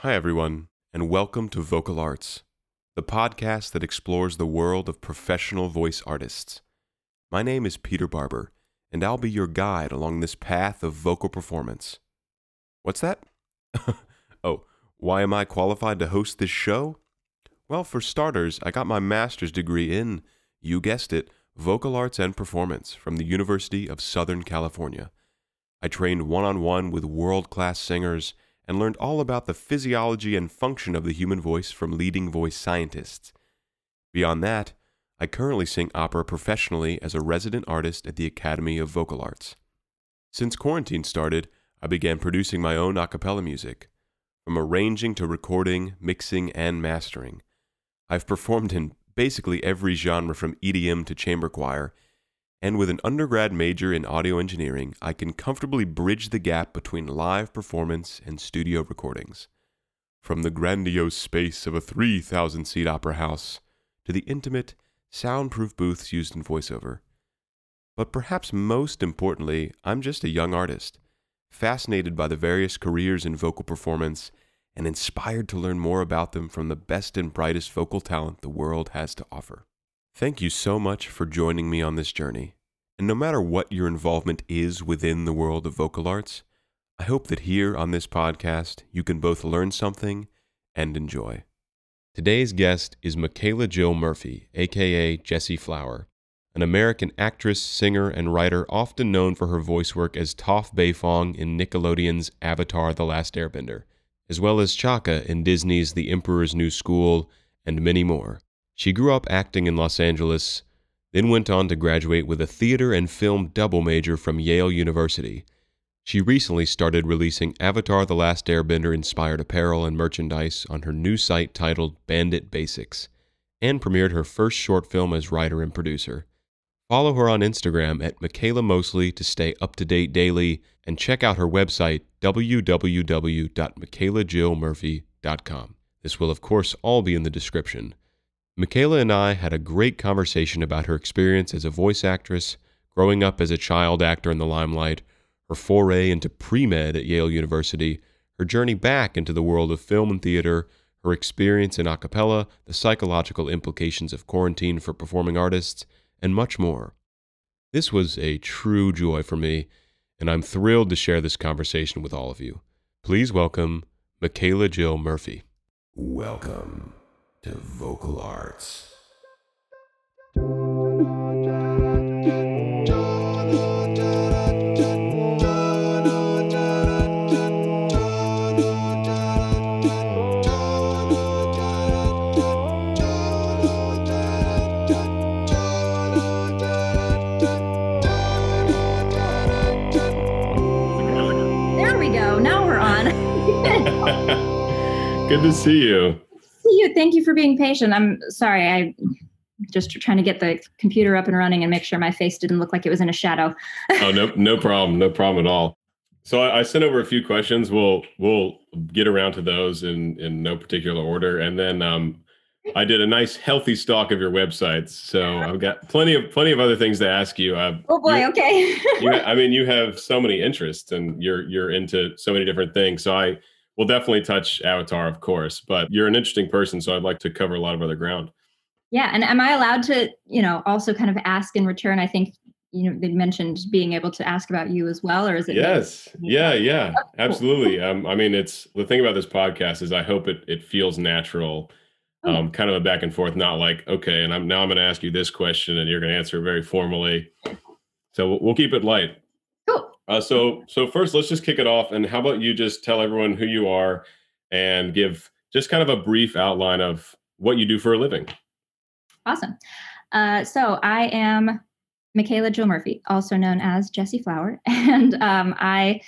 Hi, everyone, and welcome to Vocal Arts, the podcast that explores the world of professional voice artists. My name is Peter Barber, and I'll be your guide along this path of vocal performance. What's that? oh, why am I qualified to host this show? Well, for starters, I got my master's degree in, you guessed it, vocal arts and performance from the University of Southern California. I trained one on one with world class singers and learned all about the physiology and function of the human voice from leading voice scientists. Beyond that, I currently sing opera professionally as a resident artist at the Academy of Vocal Arts. Since quarantine started, I began producing my own a cappella music, from arranging to recording, mixing, and mastering. I've performed in basically every genre from EDM to chamber choir and with an undergrad major in audio engineering, I can comfortably bridge the gap between live performance and studio recordings. From the grandiose space of a 3,000 seat opera house to the intimate, soundproof booths used in voiceover. But perhaps most importantly, I'm just a young artist, fascinated by the various careers in vocal performance and inspired to learn more about them from the best and brightest vocal talent the world has to offer. Thank you so much for joining me on this journey. And no matter what your involvement is within the world of vocal arts, I hope that here on this podcast you can both learn something and enjoy. Today's guest is Michaela Jill Murphy, aka Jessie Flower, an American actress, singer, and writer often known for her voice work as Toph Beifong in Nickelodeon's Avatar The Last Airbender, as well as Chaka in Disney's The Emperor's New School, and many more. She grew up acting in Los Angeles, then went on to graduate with a theater and film double major from Yale University. She recently started releasing Avatar The Last Airbender inspired apparel and merchandise on her new site titled Bandit Basics, and premiered her first short film as writer and producer. Follow her on Instagram at Michaela Mosley to stay up to date daily and check out her website www.michaelajillmurphy.com. This will, of course, all be in the description. Michaela and I had a great conversation about her experience as a voice actress, growing up as a child actor in the limelight, her foray into pre med at Yale University, her journey back into the world of film and theater, her experience in a cappella, the psychological implications of quarantine for performing artists, and much more. This was a true joy for me, and I'm thrilled to share this conversation with all of you. Please welcome Michaela Jill Murphy. Welcome to vocal arts. There we go. Now we're on. Good to see you. You. Thank you for being patient. I'm sorry. I just trying to get the computer up and running and make sure my face didn't look like it was in a shadow. oh no, no problem, no problem at all. So I, I sent over a few questions. We'll we'll get around to those in in no particular order, and then um, I did a nice healthy stock of your websites. So I've got plenty of plenty of other things to ask you. Uh, oh boy. Okay. you, I mean, you have so many interests, and you're you're into so many different things. So I will definitely touch Avatar, of course. But you're an interesting person, so I'd like to cover a lot of other ground. yeah. And am I allowed to, you know, also kind of ask in return? I think you know they mentioned being able to ask about you as well, or is it? Yes. Yeah. Yeah. cool. Absolutely. Um, I mean, it's the thing about this podcast is I hope it it feels natural. Oh. Um, kind of a back and forth, not like okay, and I'm now I'm going to ask you this question, and you're going to answer it very formally. So we'll, we'll keep it light. Uh, so so first, let's just kick it off, and how about you just tell everyone who you are, and give just kind of a brief outline of what you do for a living. Awesome. Uh, so I am Michaela Jill Murphy, also known as Jessie Flower, and um, I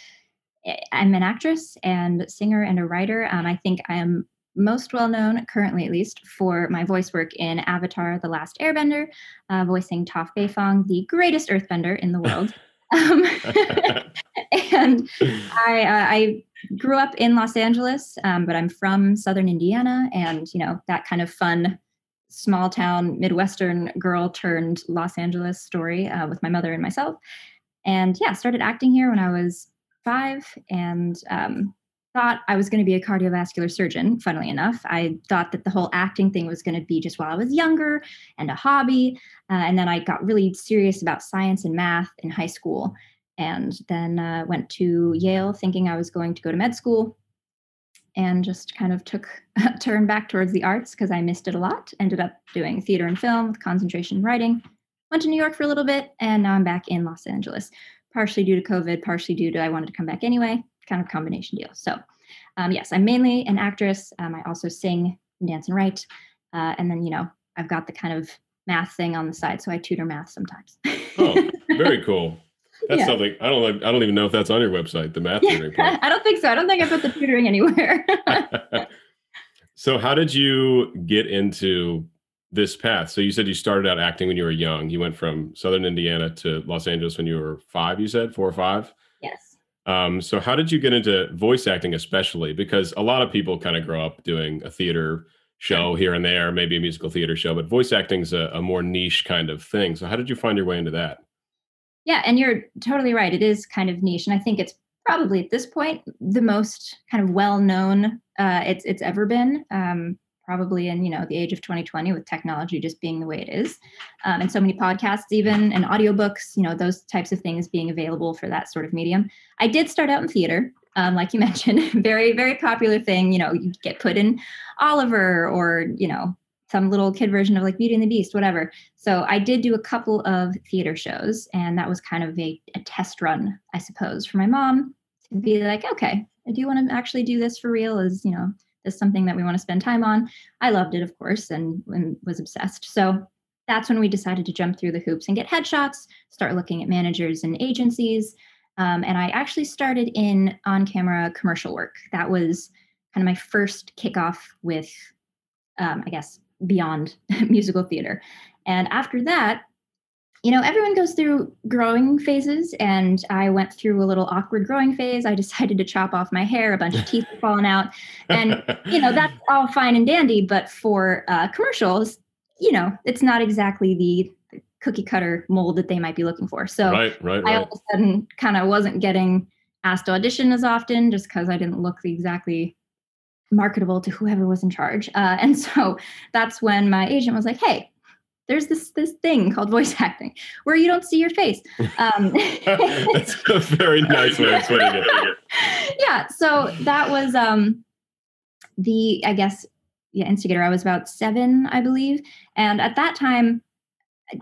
I'm an actress and singer and a writer. Um, I think I am most well known, currently at least, for my voice work in Avatar: The Last Airbender, uh, voicing Toph Beifong, the greatest Earthbender in the world. um, and I, uh, I grew up in Los Angeles, um, but I'm from Southern Indiana, and you know that kind of fun small town Midwestern girl turned Los Angeles story uh, with my mother and myself. And yeah, started acting here when I was five and um, thought I was going to be a cardiovascular surgeon, funnily enough. I thought that the whole acting thing was going to be just while I was younger and a hobby. Uh, and then I got really serious about science and math in high school. And then uh, went to Yale thinking I was going to go to med school and just kind of took a turn back towards the arts because I missed it a lot. Ended up doing theater and film with concentration in writing. Went to New York for a little bit, and now I'm back in Los Angeles, partially due to COVID, partially due to I wanted to come back anyway, kind of combination deal. So, um, yes, I'm mainly an actress. Um, I also sing and dance and write. Uh, and then, you know, I've got the kind of math thing on the side, so I tutor math sometimes. oh, very cool. That's yeah. something I don't. I don't even know if that's on your website. The math tutoring part. I don't think so. I don't think I put the tutoring anywhere. so, how did you get into this path? So, you said you started out acting when you were young. You went from Southern Indiana to Los Angeles when you were five. You said four or five. Um, so, how did you get into voice acting, especially because a lot of people kind of grow up doing a theater show here and there, maybe a musical theater show, but voice acting is a, a more niche kind of thing. So, how did you find your way into that? Yeah, and you're totally right. It is kind of niche, and I think it's probably at this point the most kind of well known uh, it's it's ever been. Um, probably in you know the age of 2020 with technology just being the way it is um, and so many podcasts even and audiobooks you know those types of things being available for that sort of medium i did start out in theater um, like you mentioned very very popular thing you know you get put in oliver or you know some little kid version of like Beauty and the Beast, whatever. So I did do a couple of theater shows, and that was kind of a, a test run, I suppose, for my mom to be like, okay, do want to actually do this for real. Is you know this is something that we want to spend time on? I loved it, of course, and, and was obsessed. So that's when we decided to jump through the hoops and get headshots, start looking at managers and agencies. Um, and I actually started in on camera commercial work. That was kind of my first kickoff with, um, I guess, beyond musical theater. And after that, you know, everyone goes through growing phases, and I went through a little awkward growing phase. I decided to chop off my hair, a bunch of teeth were falling out, and you know that's all fine and dandy. But for uh, commercials, you know, it's not exactly the cookie cutter mold that they might be looking for. So right, right, right. I all of a sudden kind of wasn't getting asked to audition as often just because I didn't look exactly marketable to whoever was in charge. Uh, and so that's when my agent was like, "Hey, there's this this thing called voice acting where you don't see your face." Um, that's a very nice way of putting it. yeah. So that was um, the I guess yeah instigator. I was about seven, I believe, and at that time,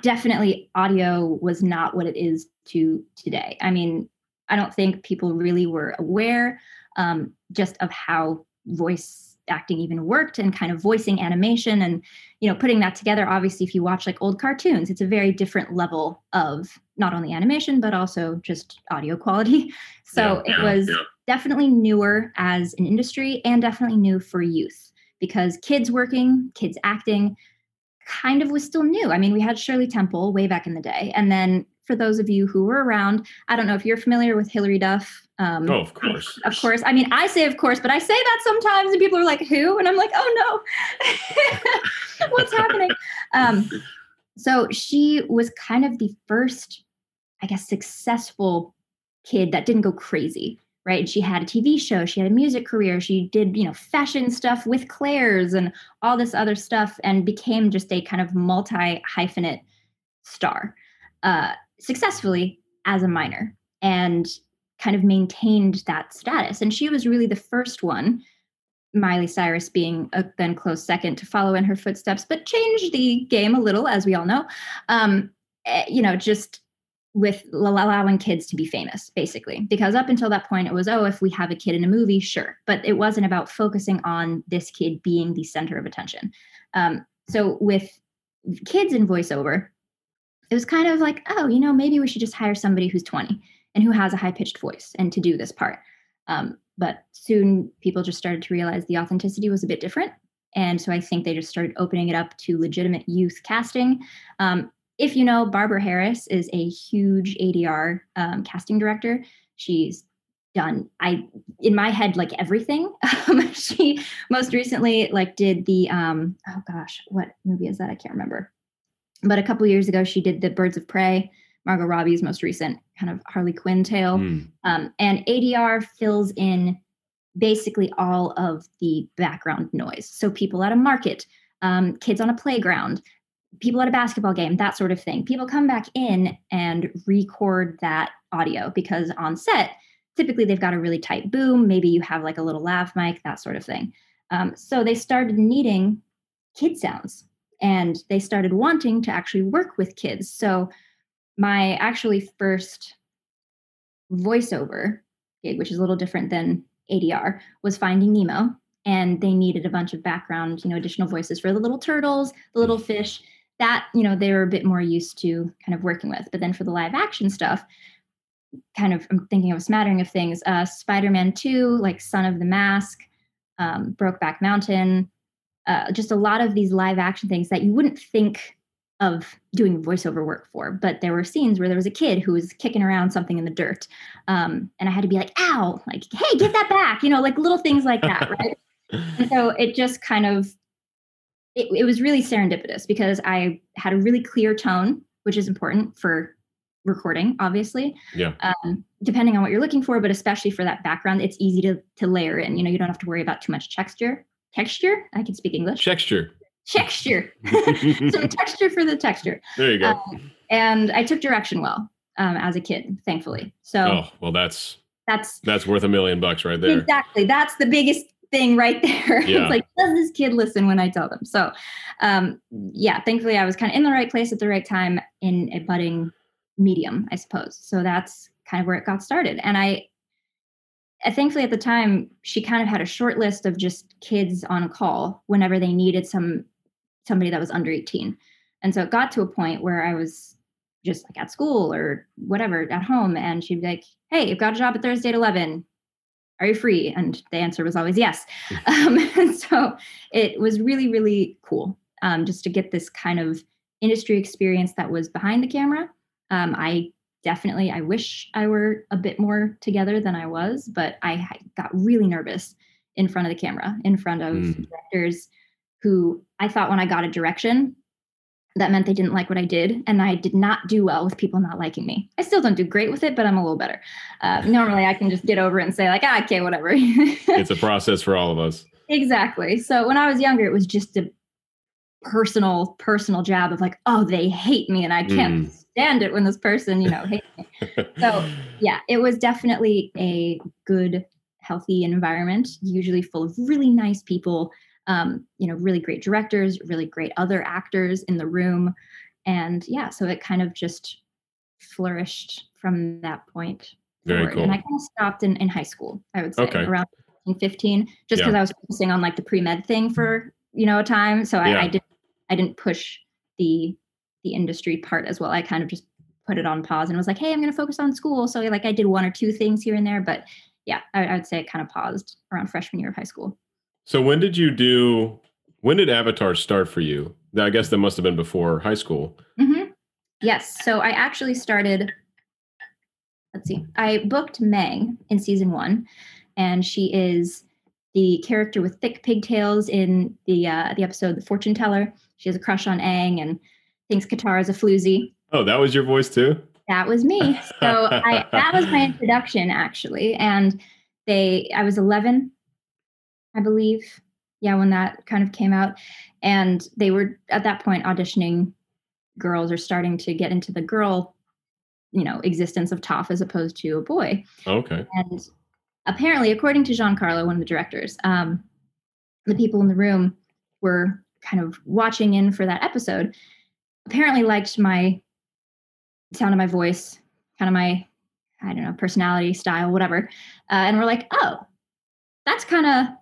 definitely audio was not what it is to today. I mean, I don't think people really were aware um, just of how voice acting even worked and kind of voicing animation and you know putting that together obviously if you watch like old cartoons it's a very different level of not only animation but also just audio quality so yeah, it was yeah. definitely newer as an industry and definitely new for youth because kids working kids acting kind of was still new i mean we had shirley temple way back in the day and then for those of you who were around i don't know if you're familiar with hilary duff um, oh, of course. Of course. I mean, I say of course, but I say that sometimes and people are like, who? And I'm like, oh no, what's happening? Um, so she was kind of the first, I guess, successful kid that didn't go crazy, right? She had a TV show, she had a music career, she did, you know, fashion stuff with Claire's and all this other stuff and became just a kind of multi hyphenate star uh, successfully as a minor. And kind of maintained that status. And she was really the first one, Miley Cyrus being a then close second to follow in her footsteps, but changed the game a little, as we all know. Um, eh, you know, just with allowing kids to be famous, basically. Because up until that point, it was, oh, if we have a kid in a movie, sure. But it wasn't about focusing on this kid being the center of attention. Um, so with kids in voiceover, it was kind of like, oh, you know, maybe we should just hire somebody who's 20 and who has a high pitched voice and to do this part. Um, but soon people just started to realize the authenticity was a bit different. And so I think they just started opening it up to legitimate youth casting. Um, if you know, Barbara Harris is a huge ADR um, casting director. She's done i in my head like everything um, she most recently like did the um oh gosh what movie is that i can't remember but a couple years ago she did the birds of prey Margot Robbie's most recent kind of Harley Quinn tale. Mm. Um, and ADR fills in basically all of the background noise. So people at a market, um, kids on a playground, people at a basketball game, that sort of thing. People come back in and record that audio because on set, typically they've got a really tight boom. Maybe you have like a little lav mic, that sort of thing. Um, so they started needing kid sounds and they started wanting to actually work with kids. So my actually first voiceover gig, which is a little different than ADR, was Finding Nemo. And they needed a bunch of background, you know, additional voices for the little turtles, the little fish. That, you know, they were a bit more used to kind of working with. But then for the live action stuff, kind of I'm thinking of a smattering of things. Uh, Spider-Man 2, like Son of the Mask, um, Brokeback Mountain, uh, just a lot of these live action things that you wouldn't think of doing voiceover work for. But there were scenes where there was a kid who was kicking around something in the dirt, um, and I had to be like, "Ow!" Like, "Hey, get that back!" You know, like little things like that, right? and so it just kind of it, it was really serendipitous because I had a really clear tone, which is important for recording, obviously. Yeah. Um, depending on what you're looking for, but especially for that background, it's easy to to layer in. You know, you don't have to worry about too much texture. Texture? I can speak English. Texture. Texture. Some texture for the texture. There you go. Um, and I took direction well um, as a kid, thankfully. So oh well, that's that's that's worth a million bucks right there. exactly that's the biggest thing right there. Yeah. it's like, does this kid listen when I tell them? So, um, yeah, thankfully I was kind of in the right place at the right time in a budding medium, I suppose. So that's kind of where it got started. And I, uh, thankfully at the time, she kind of had a short list of just kids on call whenever they needed some somebody that was under 18. And so it got to a point where I was just like at school or whatever at home, and she'd be like, "Hey, you've got a job at Thursday at 11 are you free? And the answer was always yes. Um, and so it was really, really cool um, just to get this kind of industry experience that was behind the camera. Um, I definitely, I wish I were a bit more together than I was, but I got really nervous in front of the camera, in front of Mm. directors who I thought when I got a direction, that meant they didn't like what I did, and I did not do well with people not liking me. I still don't do great with it, but I'm a little better. Uh, normally, I can just get over it and say like, ah, okay, whatever. It's a process for all of us. exactly. So when I was younger, it was just a personal, personal jab of like, oh, they hate me, and I can't Mm. Stand it when this person, you know, hates me. So yeah, it was definitely a good, healthy environment, usually full of really nice people, um, you know, really great directors, really great other actors in the room. And yeah, so it kind of just flourished from that point. Very forward. cool. And I kind of stopped in, in high school, I would say, Okay. around 15, just Yeah. because I was focusing on like the pre-med thing for, you know, a time. So I, Yeah. I didn't I didn't push the the industry part as well. I kind of just put it on pause and was like, hey, I'm going to focus on school. So like I did one or two things here and there, but yeah, I, I would say it kind of paused around freshman year of high school. So when did you do? When did Avatar start for you? I guess that must have been before high school. hmm Yes. So I actually started. Let's see. I booked Meg in season one, and she is the character with thick pigtails in the uh, the episode "The Fortune Teller." She has a crush on Aang and thinks Katara is a floozy. Oh, that was your voice too. That was me. So I, that was my introduction, actually. And they, I was 11, I believe. Yeah, when that kind of came out, and they were at that point auditioning girls or starting to get into the girl, you know, existence of Toph as opposed to a boy. Okay. And apparently, according to Giancarlo, one of the directors, um, the people in the room were kind of watching in for that episode. Apparently, liked my sound of my voice, kind of my, I don't know, personality, style, whatever. Uh, and we're like, oh, that's kind of,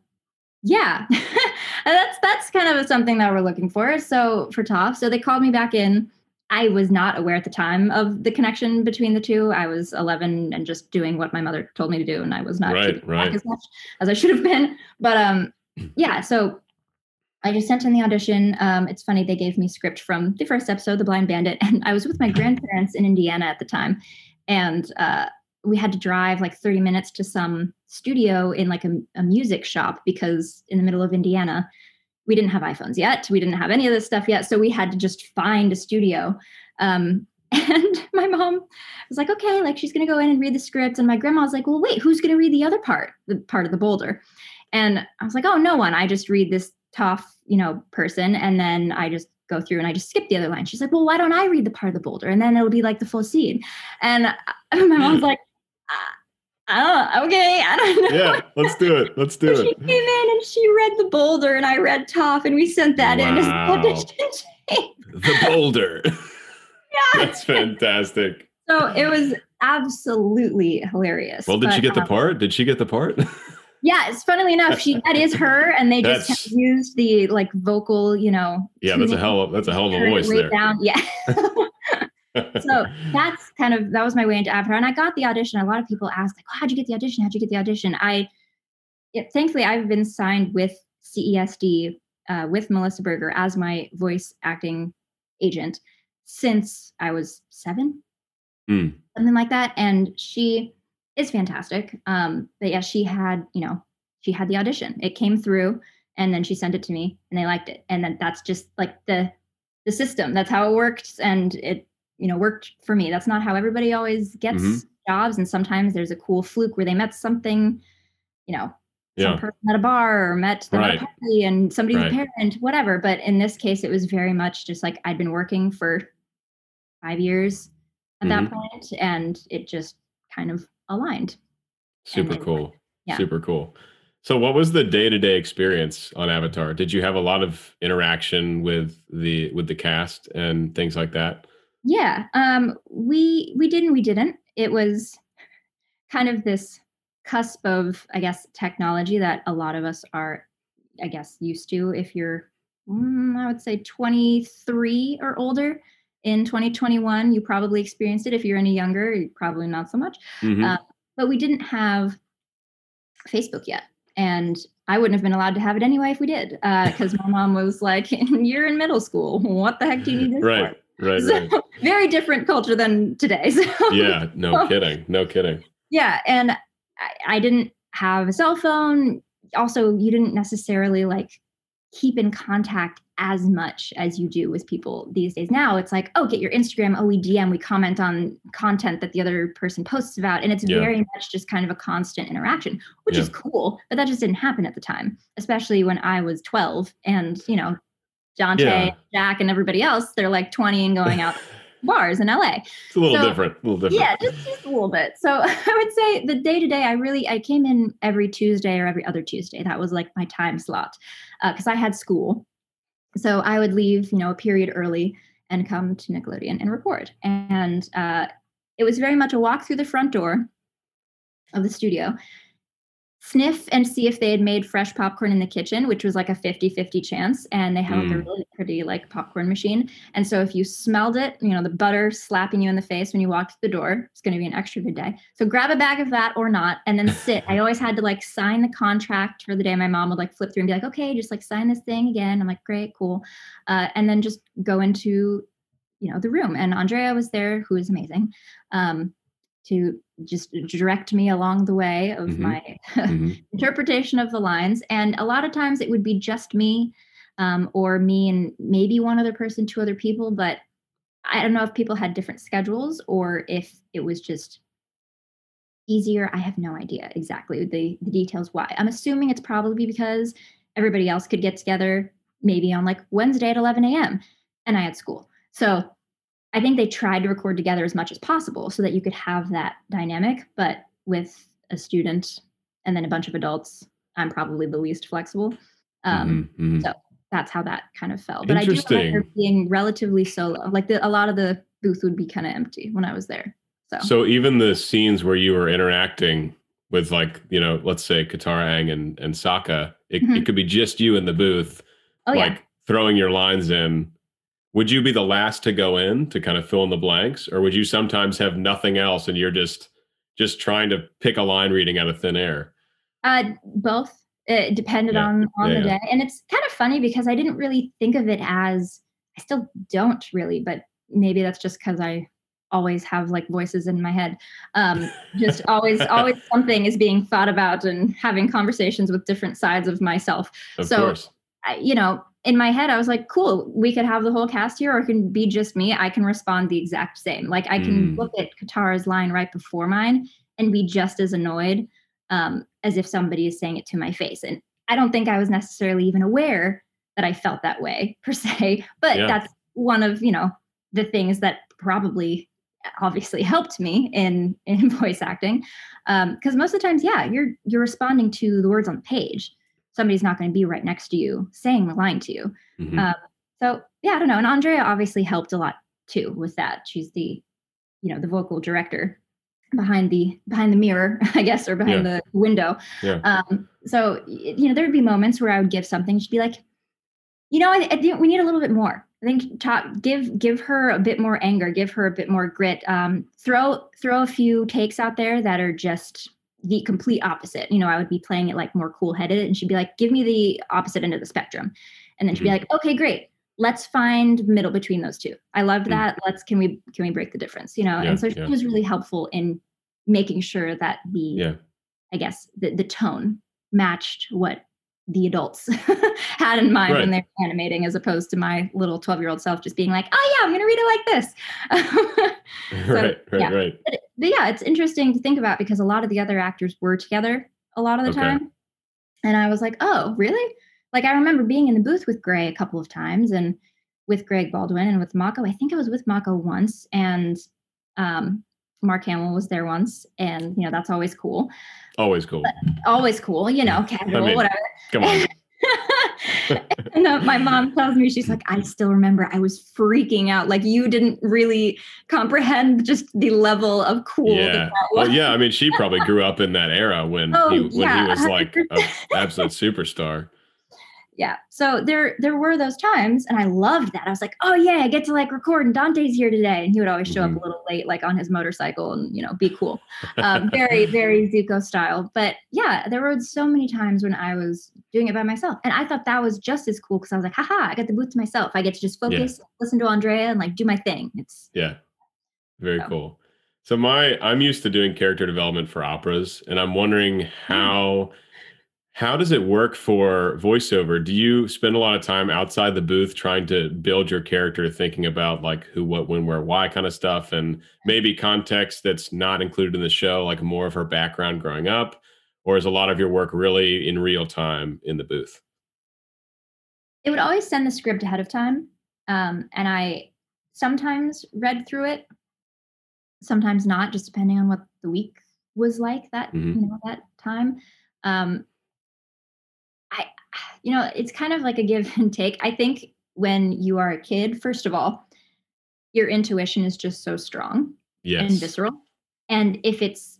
yeah, that's that's kind of something that we're looking for. So for Toph, so they called me back in. I was not aware at the time of the connection between the two. I was 11 and just doing what my mother told me to do, and I was not Right, right. as much as I should have been. But um, yeah, so I just sent in the audition. Um, it's funny they gave me script from the first episode, The Blind Bandit, and I was with my grandparents in Indiana at the time, and uh, we had to drive like 30 minutes to some studio in like a, a music shop because in the middle of Indiana, we didn't have iPhones yet. We didn't have any of this stuff yet, so we had to just find a studio. Um, And my mom was like, okay, like she's gonna go in and read the script. And my grandma was like, well, wait, who's gonna read the other part, the part of the boulder? And I was like, oh, no one. I just read this Toph, you know, person, and then I just go through and I just skip the other line. She's like, well, why don't I read the part of the boulder? And then it'll be like the full scene. And my mom's like, oh, okay, I don't know. Yeah, let's do it. Let's do so it. She came in and she read the boulder, and I read Toph, and we sent that in as Wow. audition. The boulder. yeah. That's fantastic. So it was absolutely hilarious. Well, did she But, get the um, part? Did she get the part? Yeah, it's funnily enough, she that is her, and they just kind of used the like vocal, you know. yeah, that's a hell of that's a hell of a voice there. down. Yeah. so that's kind of that was my way into Avatar, and I got the audition. A lot of people ask like, oh, "How'd you get the audition? How'd you get the audition?" I, it, thankfully, I've been signed with CESD uh, with Melissa Berger as my voice acting agent since I was seven, Hmm. something like that. And she is fantastic. Um, but yeah, she had you know she had the audition. It came through, and then she sent it to me, and they liked it. And then that's just like the the system. That's how it worked, and it you know worked for me. That's not how everybody always gets Mhm. jobs, and sometimes there's a cool fluke where they met something, you know, some person at a bar or met them at Right. a party, and somebody's Right. parent, whatever. But in this case, it was very much just like I'd been working for five years at that point, and it just kind of aligned. Super cool. yeah. Super cool. So what was the day-to-day experience on Avatar? Did you have a lot of interaction with the with the cast and things like that? Yeah, um, we we did and we didn't. It was kind of this cusp of, I guess, technology that a lot of us are, I guess, used to. If you're, mm, I would say, 23 or older in 2021, you probably experienced it. If you're any younger, probably not so much. Mhm. Uh, But we didn't have Facebook yet, and I wouldn't have been allowed to have it anyway if we did, because my mom was like, "You're in middle school. What the heck do you need this for?" right, right, So, right. very different culture than today. So, Yeah, no kidding. No kidding. yeah, and I, I didn't have a cell phone. Also, you didn't necessarily like keep in contact as much as you do with people these days. Now it's like, oh, get your Instagram. Oh, we DM, we comment on content that the other person posts about, and it's Yeah. very much just kind of a constant interaction, which is cool. But that just didn't happen at the time, especially when I was 12, and you know. Dante, Yeah. Jack, and everybody else, they're like 20 and going out bars in LA It's a little So- different. A little different. yeah just, just a little bit. So i would say the day to day i really i came in every tuesday or every other tuesday. That was like my time slot because i had school. So i would leave you know a period early and come to nickelodeon and record. And uh, it was very much a walk through the front door of the studio sniff and see if they had made fresh popcorn in the kitchen which was like a 50-50 chance and they had like a Mm. really pretty like popcorn machine and so if you smelled it, you know, the butter slapping you in the face when you walked through the door, it's going to be an extra good day. So grab a bag of that or not, and then sit. I always had to like sign the contract for the day. My mom would like flip through and be like, okay, just like sign this thing again. I'm like, great, cool. Uh, and then just go into, you know, the room. And Andrea was there, who is amazing, um, to just direct me along the way of Mhm. my Mhm. interpretation of the lines. And a lot of times it would be just me um, or me and maybe one other person, two other people. But I don't know if people had different schedules or if it was just easier. I have no idea exactly the, the details why. I'm assuming it's probably because everybody else could get together maybe on like Wednesday at 11 a.m. and I had school. So I think they tried to record together as much as possible so that you could have that dynamic. But with a student and then a bunch of adults, I'm probably the least flexible. Um, Mhm. Mhm. so that's how that kind of fell. But I do remember being relatively solo. Like the, a lot of the booth would be kind of empty when I was there. So, So even the scenes where you were interacting with like, you know, let's say Katara Aang and, and Sokka, it, Mhm. it could be just you in the booth, oh yeah, like throwing your lines in. Would you be the last to go in to kind of fill in the blanks? Or would you sometimes have nothing else and you're just just trying to pick a line reading out of thin air? uh, both. It depended Yeah, on on yeah, the day, and it's kind of funny because I didn't really think of it as. I still don't really, but maybe that's just because I always have like voices in my head. Um, just always, always something is being thought about and having conversations with different sides of myself. Of So, course. I, you know, in my head, I was like, cool, we could have the whole cast here, or it can be just me. I can respond the exact same. Like I can Mm. look at Katara's line right before mine and be just as annoyed um, as if somebody is saying it to my face. And I don't think I was necessarily even aware that I felt that way per se. But Yeah. that's one of, you know, the things that probably obviously helped me in in voice acting. Because most of the times, yeah, you're you're responding to the words on the page. Somebody's not going to be right next to you saying the line to you. Mhm. Um, so yeah, I don't know. And Andrea obviously helped a lot too with that. She's the, you know, the vocal director behind the behind the mirror, I guess, or behind the window. Yeah. Um, so you know, there'd be moments where I would give something, she'd be like, you know, I, I think we need a little bit more. I think talk, give give her a bit more anger, give her a bit more grit. Um, throw throw a few takes out there that are just the complete opposite. You know, I would be playing it like more cool headed, and she'd be like, "Give me the opposite end of the spectrum," and then she'd be Mhm. like, "Okay, great. Let's find middle between those two. I loved Mm. that. Let's can we can we break the difference? You know?" Yeah, and so she yeah. was really helpful in making sure that the Yeah. I guess the, the tone matched what the adults had in mind Right. when they were animating, as opposed to my little 12 year old self just being like, oh, yeah, I'm going to read it like this. right, right, yeah. right. but, but yeah, it's interesting to think about because a lot of the other actors were together a lot of the Okay. time. And I was like, oh, really? Like, I remember being in the booth with Gray a couple of times and with Greg Baldwin and with Mako. I think I was with Mako once and um, Mark Hamill was there once. And, you know, that's always cool. Always cool. Always cool, you know, casual, mean, whatever. Come on. and uh, my mom tells me she's like i still remember i was freaking out like you didn't really comprehend just the level of cool Yeah. Well, yeah. I mean, she probably grew up in that era when Oh, he when yeah, he was like an absolute superstar. Yeah so there there were those times and i loved that i was like oh yeah i get to like record and dante's here today and he would always show Mhm. up a little late like on his motorcycle and you know be cool um, very very zuko style but yeah there were so many times when i was doing it by myself and i thought that was just as cool because i was like haha i got the booth to myself i get to just Yeah. focus listen to andrea and like do my thing it's Yeah. Very So. cool. So my I'm used to doing character development for operas and I'm wondering how how does it work for voiceover? Do you spend a lot of time outside the booth trying to build your character thinking about like who what when where why kind of stuff and maybe context that's not included in the show like more of her background growing up or is a lot of your work really in real time in the booth? it would always send the script ahead of time um, and i sometimes read through it sometimes not just depending on what the week was like that Mhm. you know that time um, you know it's kind of like a give and take i think when you are a kid first of all your intuition is just so strong and visceral and if it's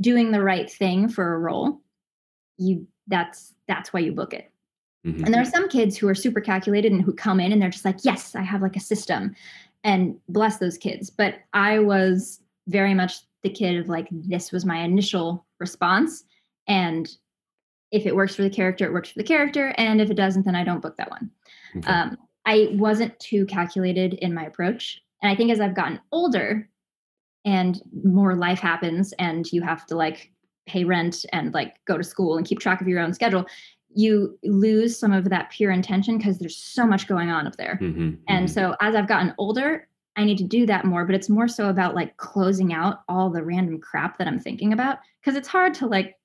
doing the right thing for a role you that's that's why you book it Mhm. and there are some kids who are super calculated and who come in and they're just like, yes, I have like a system. And bless those kids. But I was very much the kid of like, this was my initial response. And if it works for the character, it works for the character. And if it doesn't, then I don't book that one. Okay. Um, I wasn't too calculated in my approach. And I think as I've gotten older and more life happens and you have to like pay rent and like go to school and keep track of your own schedule, you lose some of that pure intention because there's so much going on up there. Mhm, And mhm. so as I've gotten older, I need to do that more, but it's more so about like closing out all the random crap that I'm thinking about because it's hard to like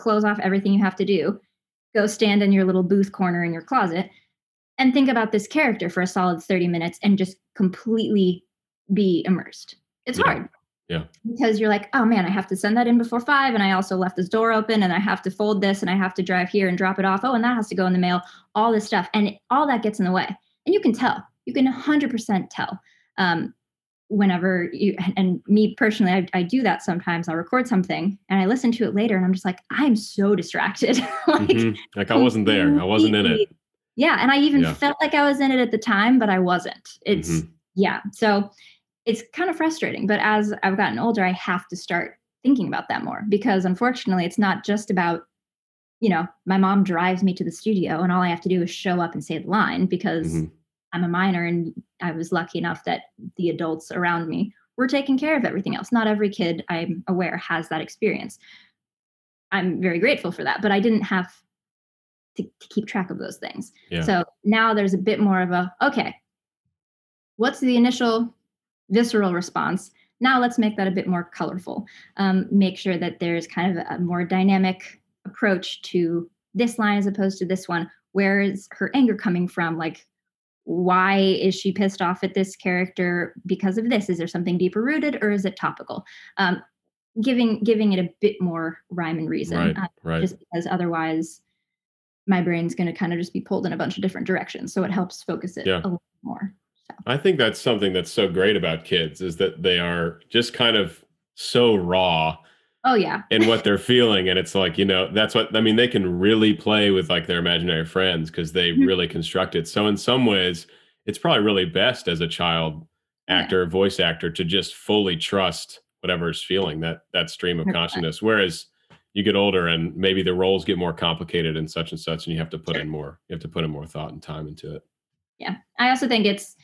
close off everything you have to do, go stand in your little booth corner in your closet and think about this character for a solid 30 minutes and just completely be immersed. It's Yeah. hard. Yeah. Because you're like, oh man, I have to send that in before five, and I also left this door open, and I have to fold this, and I have to drive here and drop it off. Oh, and that has to go in the mail. All this stuff, and all that gets in the way, and you can tell. You can 100% tell. Um, whenever you and me personally, I, I do that sometimes. I'll record something and I listen to it later, and I'm just like, I'm so distracted. like, Mhm. like I wasn't there. I wasn't in it. Yeah, and I even Yeah. felt like I was in it at the time, but I wasn't. It's Mhm. yeah. So it's kind of frustrating, but as I've gotten older, I have to start thinking about that more because unfortunately, it's not just about you know, my mom drives me to the studio and all I have to do is show up and say the line because Mhm. I'm a minor and I was lucky enough that the adults around me were taking care of everything else. Not every kid I'm aware has that experience. I'm very grateful for that, but I didn't have to, to keep track of those things. Yeah. So now there's a bit more of a okay, what's the initial visceral response? Now let's make that a bit more colorful. Um, make sure that there's kind of a more dynamic approach to this line as opposed to this one. Where is her anger coming from? Like, why is she pissed off at this character because of this? Is there something deeper rooted, or is it topical? Um, giving giving it a bit more rhyme and reason, Right. uh, Right. just because otherwise my brain's going to kind of just be pulled in a bunch of different directions. So it helps focus it Yeah. a little more. I think that's something that's so great about kids is that they are just kind of so raw Oh yeah, and what they're feeling and it's like you know that's what i mean they can really play with like their imaginary friends because they Mhm. really construct it so in some ways it's probably really best as a child Yeah. actor voice actor to just fully trust whatever is feeling that that stream of 100%. consciousness whereas you get older and maybe the roles get more complicated and such and such and you have to put Sure. in more you have to put in more thought and time into it yeah. I also think it's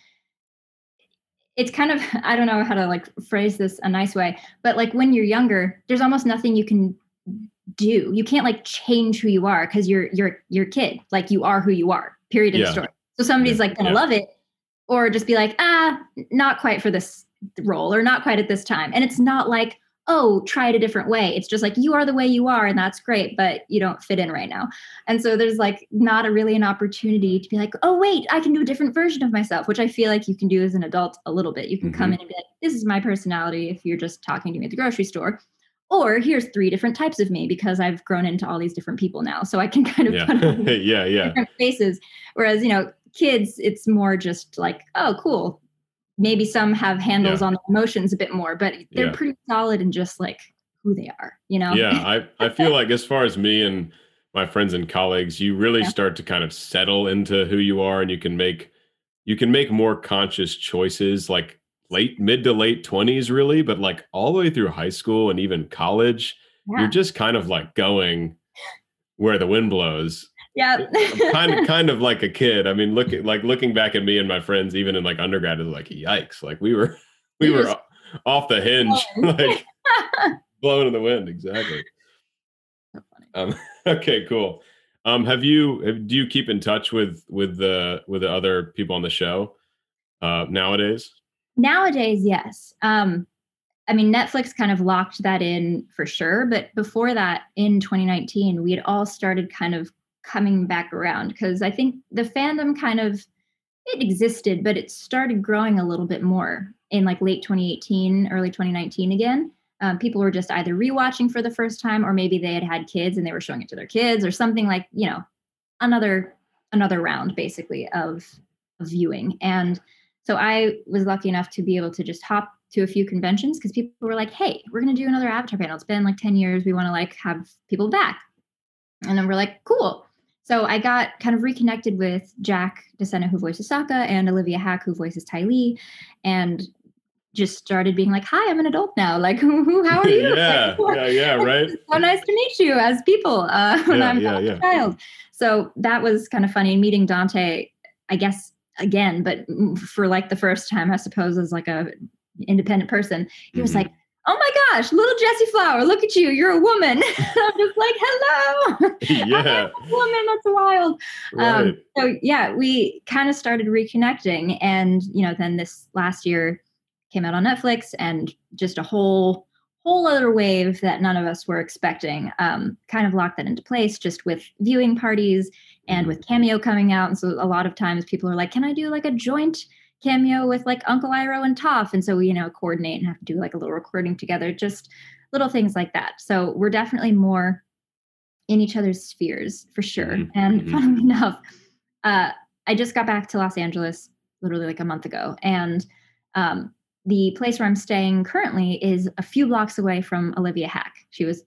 it's kind of I don't know how to like phrase this a nice way, but like when you're younger, there's almost nothing you can do. You can't like change who you are because you're you're you're kid. Like you are who you are. Period Yeah. the story. So somebody's Yeah. like gonna Yeah. love it, or just be like, ah, not quite for this role, or not quite at this time. And it's not like, oh, try it a different way. It's just like you are the way you are, and that's great, but you don't fit in right now. And so there's like not a really an opportunity to be like, oh wait, I can do a different version of myself, which I feel like you can do as an adult a little bit. You can come mm-hmm. in and be like, this is my personality if you're just talking to me at the grocery store. Or here's three different types of me because I've grown into all these different people now. So I can kind of yeah put on yeah yeah different faces. Whereas, you know, kids, it's more just like, oh, cool. Maybe some have handles on the emotions a bit more, but they're Yeah. pretty solid in just like who they are, you know? yeah i i feel like as far as me and my friends and colleagues you really Yeah. start to kind of settle into who you are and you can make you can make more conscious choices like late mid to late 20s really but like all the way through high school and even college Yeah. you're just kind of like going where the wind blows yeah. kind of kind of like a kid i mean look at like looking back at me and my friends even in like undergrad is like yikes like we were we We were off the hinge like blowing in the wind exactly um, okay, cool. Um, have you have, do you keep in touch with with the with the other people on the show uh, nowadays? Nowadays, yes. Um, I mean, Netflix kind of locked that in for sure. But before that, in 2019, we had all started kind of coming back around because I think the fandom kind of it existed, but it started growing a little bit more in like late 2018, early 2019 again. Um, people were just either rewatching for the first time, or maybe they had had kids and they were showing it to their kids, or something like you know, another another round basically of, of viewing. And so I was lucky enough to be able to just hop to a few conventions because people were like, "Hey, we're gonna do another Avatar panel. It's been like ten years. We want to like have people back." And then we're like, "Cool." So I got kind of reconnected with Jack DeSena, who voices Sokka, and Olivia Hack, who voices Ty Lee, and just started being like, "Hi, I'm an adult now. Like, who, who how are you?" yeah, Like, yeah, yeah, right. so nice to meet you as people uh, when Yeah, I'm yeah, yeah. a child. So that was kind of funny. And meeting Dante, I guess again, but for like the first time, I suppose, as like a independent person, he was Mhm. like, "Oh my gosh, little Jessie Flower, look at you, you're a woman." I'm just like, "Hello, yeah, woman. That's wild." right. Um, so yeah, we kind of started reconnecting, and you know, then this last year came out on Netflix, and just a whole whole other wave that none of us were expecting. Um, kind of locked that into place, just with viewing parties and Mhm. with Cameo coming out, and so a lot of times people are like, "Can I do like a joint?" Cameo with like uncle iroh and toph and so we you know coordinate and have to do like a little recording together just little things like that so we're definitely more in each other's spheres for sure Mhm, and mhm. funnily enough uh, I just got back to Los Angeles literally like a month ago, and um, the place where I'm staying currently is a few blocks away from Olivia Hack. She was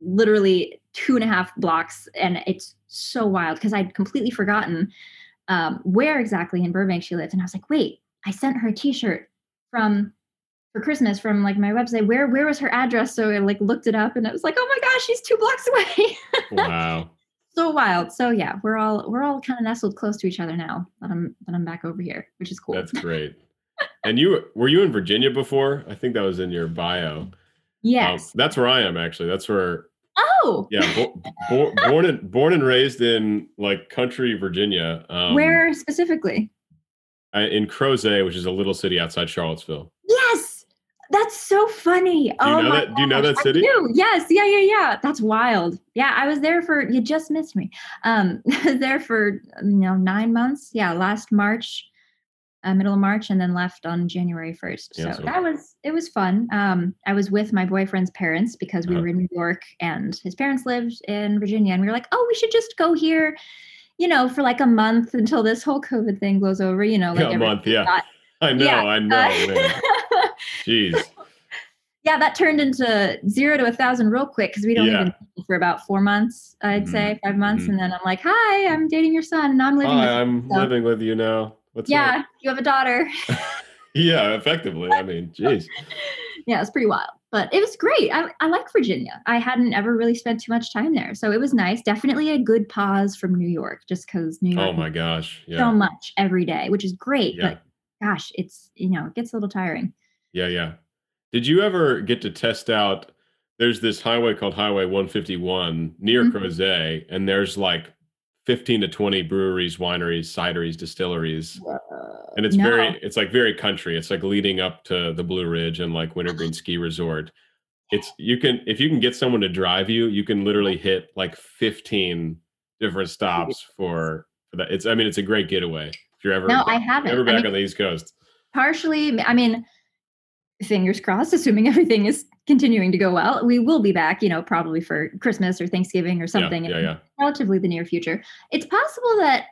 literally two and a half blocks, and it's so wild because I'd completely forgotten um, where exactly in Burbank she lived, and I was like, wait, I sent her a T-shirt from for Christmas from like my website. Where where was her address? So I like looked it up, and I was like, oh my gosh, she's two blocks away. wow. so wild. So yeah, we're all we're all kind of nestled close to each other now that I'm that I'm back over here, which is cool. That's great. And you were you in Virginia before? I think that was in your bio. Um, yes. that's where I am actually. That's where Oh, Yeah, bo- bo- born and born and raised in like country Virginia. Um, where specifically? I, in Crozet, which is a little city outside Charlottesville. Yes, that's so funny. Do you oh know my that? Do you know that city? I do. Yes, yeah, yeah, yeah. That's wild. Yeah, I was there for. You just missed me. Um, I was there for you know nine months. Yeah, last March, uh, middle of March, and then left on January first. Yeah, so so- that was it was fun. Um, I was with my boyfriend's parents because we Uh-huh. were in New York, and his parents lived in Virginia, and we were like, oh, we should just go here. You know, for like a month until this whole COVID thing blows over. You know, like a month. Yeah, got- I know. Yeah, I know. uh. Jeez. yeah, that turned into zero to a thousand real quick because we don't Yeah. dating for about four months, I'd Mhm, say five months, mhm. and then I'm like, "Hi, I'm dating your son, and I'm living Hi, you." I'm so- living with you now. What's Yeah, you have a daughter. Yeah, effectively. I mean, jeez. yeah, it's pretty wild, but it was great. I, I like Virginia. I hadn't ever really spent too much time there, so it was nice. Definitely a good pause from New York, just because New York Oh my gosh. so much every day, which is great. Yeah. But gosh, it's you know it gets a little tiring. Yeah, yeah. Did you ever get to test out? There's this highway called Highway 151 near Mhm. Crozet, and there's like 15 to 20 breweries, wineries, cideries, distilleries. And it's No. very, it's like very country. It's like leading up to the Blue Ridge and like Wintergreen uh-huh. Ski Resort. It's you can if you can get someone to drive you, you can literally hit like 15 different stops for for that. It's I mean it's a great getaway if you're ever No, I haven't. ever I back mean, on the East Coast. partially i mean fingers crossed assuming everything is continuing to go well we will be back you know probably for christmas or thanksgiving or something yeah, in yeah. relatively the near future it's possible that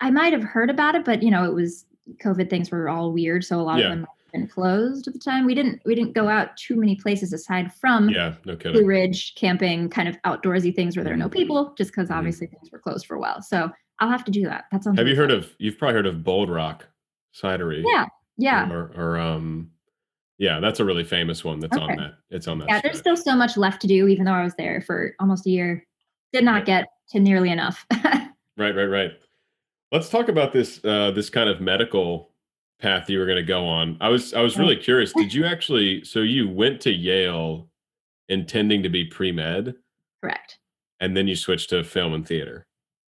i might have heard about it but you know it was covid things were all weird so a lot Yeah. of them have been closed at the time we didn't we didn't go out too many places aside from Yeah, no kidding. blue ridge camping kind of outdoorsy things where there are no Mhm. people just because Mhm. obviously things were closed for a while so i'll have to do that that sounds Have you heard of? You've probably heard of Bold Rock Cidery. yeah yeah Or, or um, yeah, that's a really famous one. That's on that. It's on that. yeah there's still so much left to do even though i was there for almost a year did not get to nearly enough Right, right, right. Let's talk about this. Uh, this kind of medical path you were going to go on. I was, I was really curious. Did you actually? So you went to Yale, intending to be pre med, correct and then you switched to film and theater.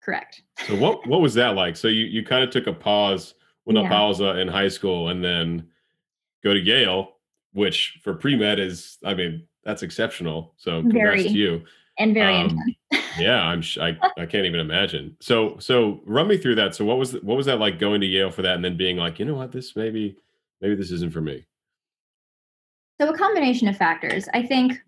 correct So what, what was that like? So you, you kind of took a pause, una Yeah. pausa in high school, and then go to Yale, which for pre med is, I mean, that's exceptional. So congrats Very. to you. and very Um, intense yeah, I'm. sh- I, I can't even imagine. So so run me through that. So what was what was that like going to Yale for that, and then being like, you know what, this maybe maybe this isn't for me. so a combination of factors i think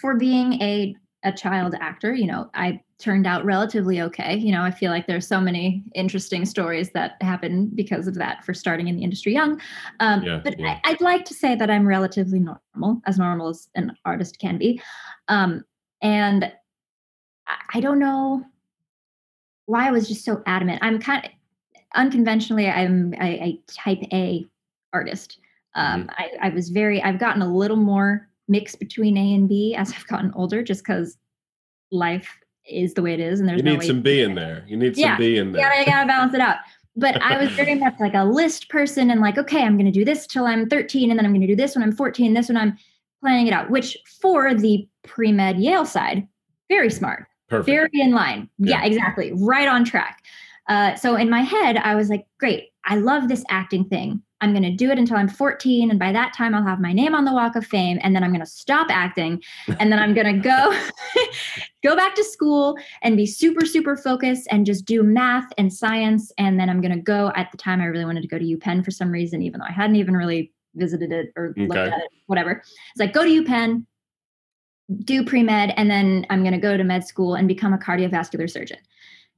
for being a a child actor you know i turned out relatively okay. You know i feel like there's so many interesting stories that happen because of that for starting in the industry young. Um, Yeah, but yeah. I, i'd like to say that i'm relatively normal as normal as an artist can be. Um, and I, I don't know why i was just so adamant. I'm kind of unconventionally i'm a, a type a artist. Um, I, I was very i've gotten a little more mix between a and b as i've gotten older just because life is the way it is and there's You no need way some B in there. You need some Yeah, B in there. gotta, you gotta balance it out but i was very much like a list person and like okay i'm gonna do this till i'm 13 and then i'm gonna do this when i'm 14 this when i'm planning it out which for the pre-med yale side very smart Perfect. very in line. Yeah, Yeah. exactly. Right on track. Uh, so in my head, I was like, great, I love this acting thing. I'm going to do it until I'm 14. And by that time, I'll have my name on the walk of fame. And then I'm going to stop acting. And then I'm going to go, go back to school and be super, super focused and just do math and science. And then I'm going to go at the time, I really wanted to go to UPenn for some reason, even though I hadn't even really visited it or looked at it, whatever. It's like, go to UPenn, do pre med, and then I'm going to go to med school and become a cardiovascular surgeon.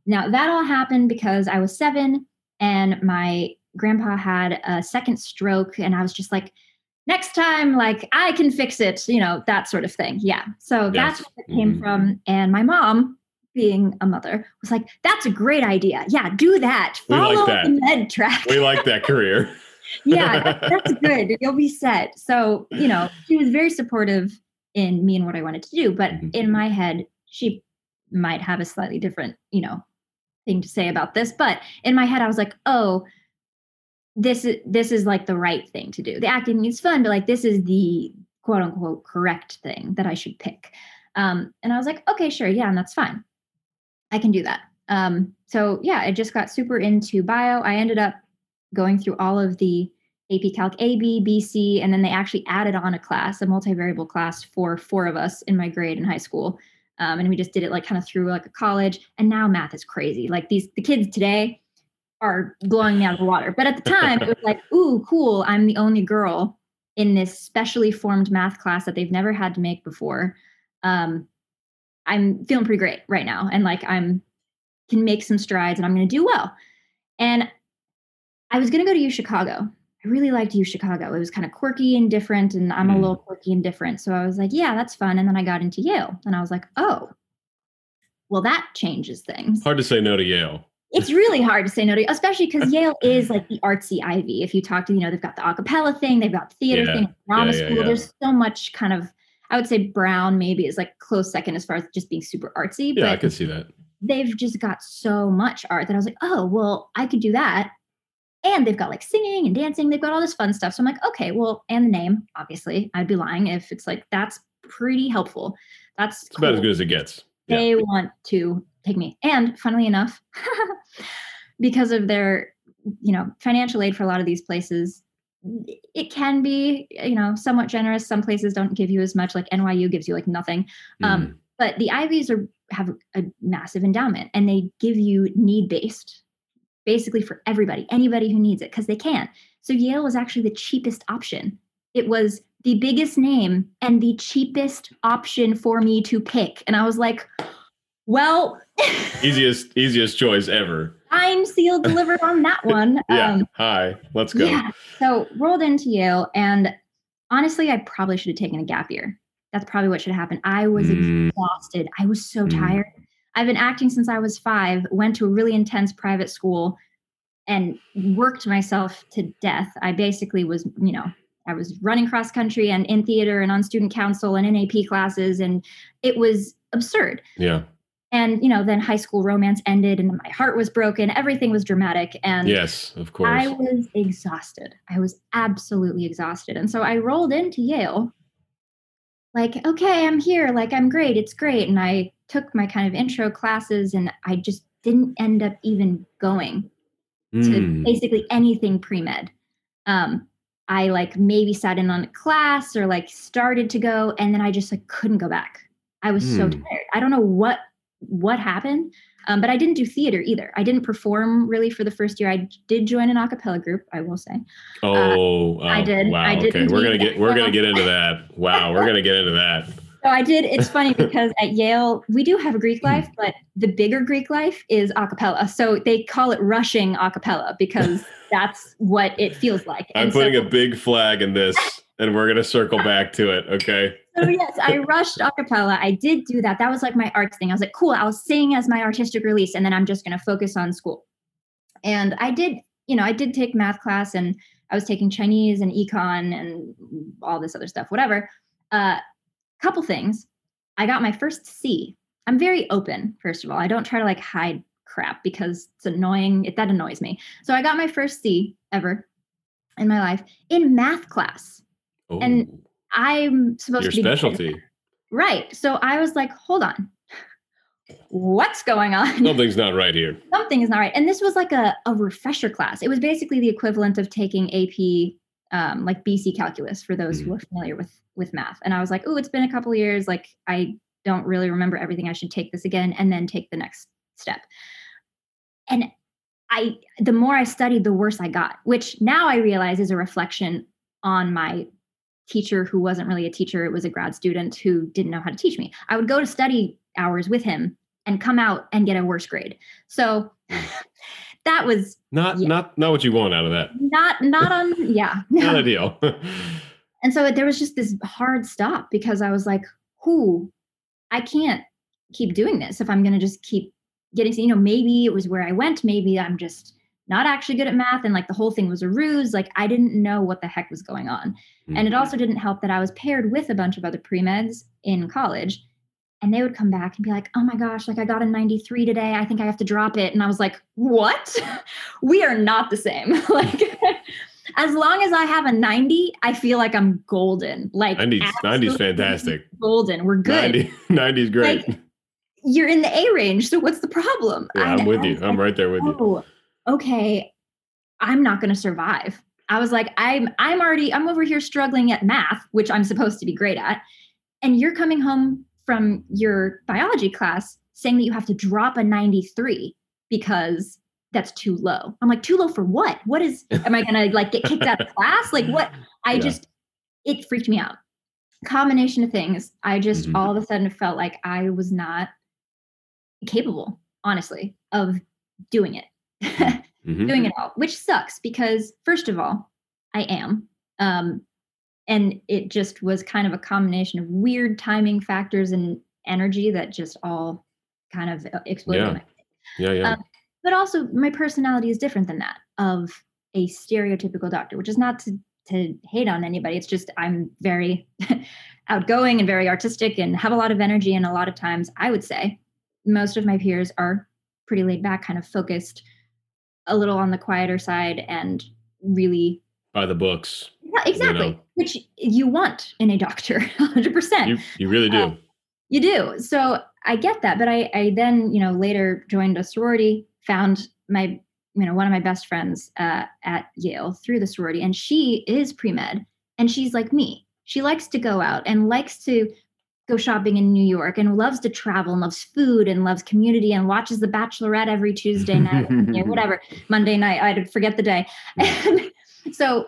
Now, that all happened because I was seven and my grandpa had a second stroke, and I was just like, next time, like, I can fix it, you know, that sort of thing. Yeah. So that's Yes. where it came Mhm. from. And my mom, being a mother, was like, that's a great idea. Yeah, do that. We like Follow that. the med track We like that career. yeah, that- that's good. You'll be set. So, you know, she was very supportive in me and what I wanted to do. But Mhm. in my head, she might have a slightly different, you know, thing to say about this. But in my head, I was like, oh, this is this is like the right thing to do. The acting is fun, but like this is the quote unquote correct thing that I should pick. Um, and I was like, okay, sure, yeah, and that's fine. I can do that. Um, so yeah, I just got super into bio. I ended up going through all of the AP Calc A, B, B, C, and then they actually added on a class, a multivariable class for four of us in my grade in high school. Um, and we just did it like kind of through like a college. And now math is crazy. Like these, the kids today are blowing me out of the water. But at the time, it was like, ooh, cool. I'm the only girl in this specially formed math class that they've never had to make before. Um, I'm feeling pretty great right now, and like I'm can make some strides, and I'm going to do well. And I was going to go to U Chicago. I really liked U Chicago. It was kind of quirky and different, and I'm mm. a little quirky and different. So I was like, yeah, that's fun. And then I got into Yale, and I was like, oh, well, that changes things. Hard to say no to Yale it's really hard to say no to, especially because Yale is like the artsy Ivy. If you talk to, you know, they've got the acapella thing, they've got the theater yeah. thing, drama yeah, yeah, school. There's so much kind of, I would say Brown maybe is like close second as far as just being super artsy. Yeah, I can see that. They've just got so much art that I was like, oh, well, I could do that. And they've got like singing and dancing. They've got all this fun stuff. So I'm like, okay, well, and the name, obviously, I'd be lying if it's like that's pretty helpful. That's it's cool. about as good as it gets. They want to take me. And funnily enough, because of their, you know, financial aid for a lot of these places, it can be, you know, somewhat generous. Some places don't give you as much, like NYU gives you like nothing. Um, mm. Um, but the Ivies are have a massive endowment and they give you need based basically for everybody, anybody who needs it, because they can. So Yale was actually the cheapest option. It was the biggest name and the cheapest option for me to pick. And I was like, well, easiest easiest choice ever. I'm sealed delivered on that one. yeah. Um, Hi. Let's go. Yeah. So rolled into Yale, and honestly, I probably should have taken a gap year. That's probably what should have happened. I was mm. exhausted. I was so mm. tired. I've been acting since I was five. Went to a really intense private school, and worked myself to death. I basically was, you know, I was running cross country and in theater and on student council and in AP classes, and it was absurd. Yeah. And you know then high school romance ended and my heart was broken. Everything was dramatic and yes of course. I was exhausted. I was absolutely exhausted. And so i rolled into yale like okay i'm here. Like i'm great. It's great. And i took my kind of intro classes and i just didn't end up even going mm. to hmm. basically anything pre-med. Um i like maybe sat in on a class or like started to go and then i just like couldn't go back I was mm. so hmm. tired. I don't know what what happened. Um, but I didn't do theater either. I didn't perform really for the first year. I did join an a cappella group, I will say. Oh, uh, oh, I did. Wow. I did okay, we're gonna get we're gonna get into that. Wow, we're gonna get into that. So I did. It's funny because at Yale we do have a Greek life, but the bigger Greek life is a cappella. So they call it rushing a cappella because that's what it feels like. I'm putting so, a big flag in this, and we're gonna circle back to it. Okay so yes, I rushed acapella. I did do that. That was like my arts thing. I was like, cool, I'll sing as my artistic release, and then I'm just going to focus on school. And I did, you know, I did take math class, and I was taking Chinese and econ and all this other stuff, whatever. A uh, couple things. I got my first C. I'm very open, first of all. I don't try to like hide crap because it's annoying. It, that annoys me. So I got my first C ever in my life in math class. Ooh. And oh. I'm supposed Your to be specialty. Right. So I was like, hold on. What's going on? Something's not right here. Something is not right. And this was like a, a refresher class. It was basically the equivalent of taking AP um, like BC calculus for those mm. who are familiar with with math. And I was like, oh, it's been a couple years. Like I don't really remember everything. I should take this again and then take the next step. And I the more I studied, the worse I got, which now I realize is a reflection on my teacher who wasn't really a teacher, it was a grad student who didn't know how to teach me. I would go to study hours with him and come out and get a worse grade. So that was not yeah. not not what you want out of that. Not not on yeah. not ideal. and so there was just this hard stop because I was like, who I can't keep doing this if I'm gonna just keep getting you know, maybe it was where I went, maybe I'm just not actually good at math and like the whole thing was a ruse like i didn't know what the heck was going on mm-hmm. and it mm-hmm. also didn't help that i was paired with a bunch of other pre-meds in college and they would come back and be like oh my gosh like i got a 93 today i think i have to drop it and i was like what we are not the same like as long as I have a 90, I feel like I'm golden. Like 90's, 90's fantastic. Golden. We're good. 90, 90's great. Like, You're in the A range. So what's the problem? yeah, I'm with you. I'm right there with you. oh, okay. I'm not going to survive. I was like, I'm I'm already I'm over here struggling at math, which I'm supposed to be great at, and you're coming home from your biology class saying that you have to drop a 93 because that's too low. I'm like, too low for what? What is? Am I going to like get kicked out of class? Like what? I Yeah. just it freaked me out. Combination of things. I just Mhm. all of a sudden felt like I was not capable, honestly, of doing it. Mhm. doing it all, which sucks because first of all, I am. Um, and it just was kind of a combination of weird timing factors and energy that just all kind of uh, exploded. Yeah. Yeah, yeah. Um, But also, my personality is different than that of a stereotypical doctor, which is not to to hate on anybody. It's just I'm very outgoing and very artistic and have a lot of energy. And a lot of times, I would say most of my peers are pretty laid back, kind of focused, a little on the quieter side, and really By the books. yeah, exactly, know. which you want in a doctor, hundred percent. You you really do. Uh, You do. So I get that. But I, I then, you know, later joined a sorority, found my, you know, one of my best friends uh, at Yale through the sorority, and she is pre med, and she's like me. She likes to go out and likes to go shopping in New York and loves to travel and loves food and loves community and watches The Bachelorette every Tuesday night, you know, whatever, Monday night. I'd forget the day. And so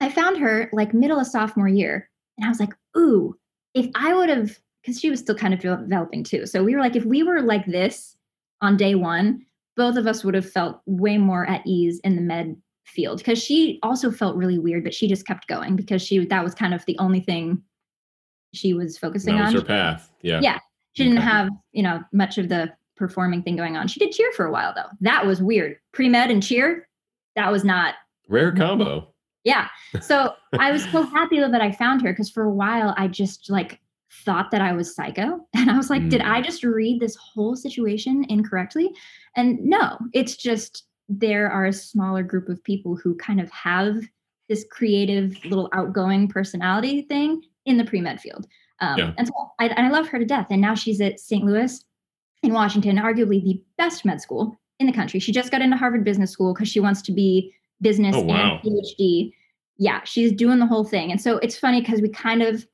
I found her like middle of sophomore year, and I was like, ooh, if I would have, because she was still kind of developing too. So we were like, if we were like this on day one, both of us would have felt way more at ease in the med field because she also felt really weird, but she just kept going because she that was kind of the only thing she was focusing was on. her path. Yeah. Yeah. She didn't Okay. have, you know, much of the performing thing going on. She did cheer for a while though. That was weird. Pre med and cheer, that was not Rare combo. yeah. So I was so happy that I found her because for a while I just like thought that I was psycho. And I was like, did Mm. I just read this whole situation incorrectly? And no, it's just there are a smaller group of people who kind of have this creative little outgoing personality thing in the pre-med field. Um, Yeah. And so I, and I love her to death. And now she's at St. Louis in Washington, arguably the best med school in the country. She just got into Harvard Business School because she wants to be business Oh, wow. and PhD. Yeah, she's doing the whole thing. And so it's funny because we kind of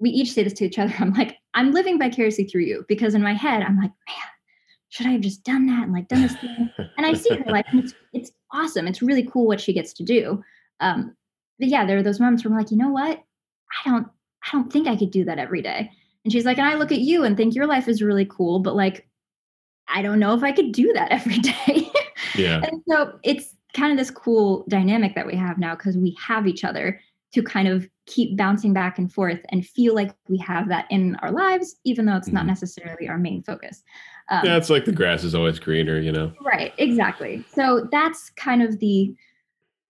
we each say this to each other. I'm like, I'm living vicariously through you because in my head, I'm like, man, should I have just done that and like done this thing? And I see her life, and it's it's awesome. It's really cool what she gets to do. Um, but yeah, there are those moments where I'm like, you know what? I don't I don't think I could do that every day. And she's like, and I look at you and think your life is really cool, but like, I don't know if I could do that every day. Yeah. and so it's kind of this cool dynamic that we have now because we have each other to kind of keep bouncing back and forth and feel like we have that in our lives, even though it's not Mhm. necessarily our main focus. Um, Yeah, it's like the grass is always greener, you know. Right, exactly. So that's kind of the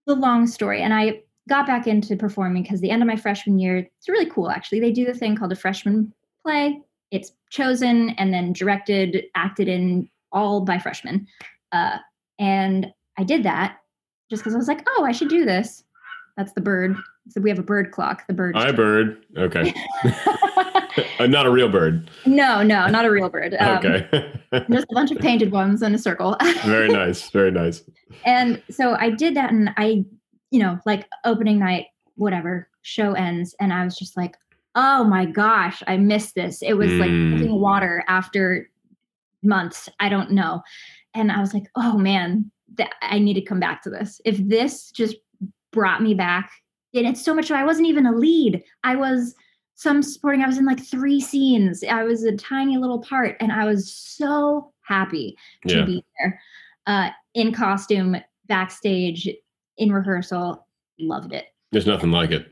the long story. And I got back into performing because the end of my freshman year, it's really cool actually. They do the thing called a freshman play. It's chosen and then directed, acted in all by freshmen. Uh, and I did that just because I was like, oh, I should do this. That's the bird. So we have a bird clock. The bird. Hi, bird. Okay. Uh, not a real bird. no, no, not a real bird. Um, Okay. Just a bunch of painted ones in a circle. very nice. Very nice. and so I did that, and I, you know, like opening night, whatever, show ends, and I was just like, oh my gosh, I missed this. It was like Mm. drinking water after months. I don't know. And I was like, oh man, th- I need to come back to this. If this just brought me back, and it's so much, I wasn't even a lead. I was some supporting, I was in like three scenes. I was a tiny little part, and I was so happy to Yeah. be there uh, in costume, backstage, in rehearsal. Loved it. There's nothing like it.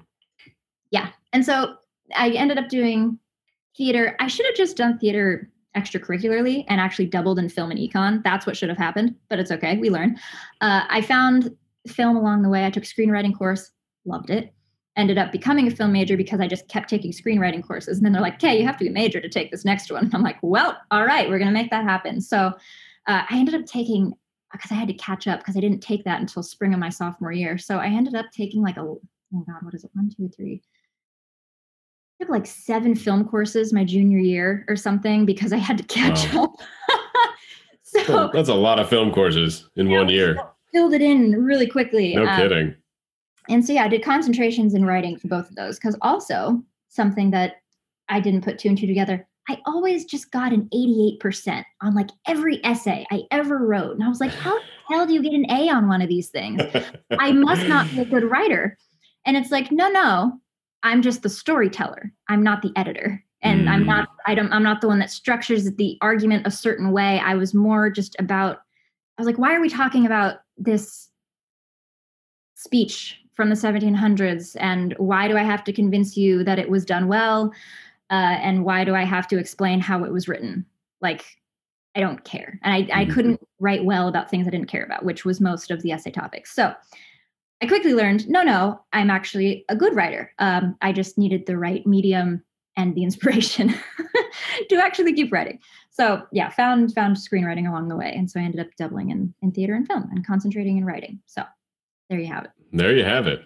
Yeah. And so I ended up doing theater. I should have just done theater extracurricularly and actually doubled in film and econ. That's what should have happened, but it's okay. We learn. Uh, I found film along the way. I took screenwriting course, loved it. Ended up becoming a film major because I just kept taking screenwriting courses. And then they're like, okay, you have to be a major to take this next one. And I'm like, well, all right, we're going to make that happen. So uh, I ended up taking because I had to catch up because I didn't take that until spring of my sophomore year. So I ended up taking like a oh god, what is it? One, two, three. I took like seven film courses my junior year or something because I had to catch Wow. up. so That's a lot of film courses in Yeah, one year. filled it in really quickly. No Um, kidding. and so yeah, I did concentrations in writing for both of those because also something that I didn't put two and two together. I always just got an 88% on like every essay I ever wrote. And I was like, how the hell do you get an A on one of these things? I must not be a good writer. And it's like, no, no, I'm just the storyteller. I'm not the editor. And I'm Mm. not, I don't, I'm not the one that structures the argument a certain way. I was more just about, I was like, why are we talking about this speech from the 1700s? And why do I have to convince you that it was done well? Uh, and why do I have to explain how it was written? Like, I don't care. And I, I Mhm. couldn't write well about things I didn't care about, which was most of the essay topics. So I quickly learned no, no, I'm actually a good writer. Um, I just needed the right medium and the inspiration to actually keep writing. So yeah, found found screenwriting along the way. And so I ended up doubling in, in theater and film and concentrating in writing. So there you have it. there you have it.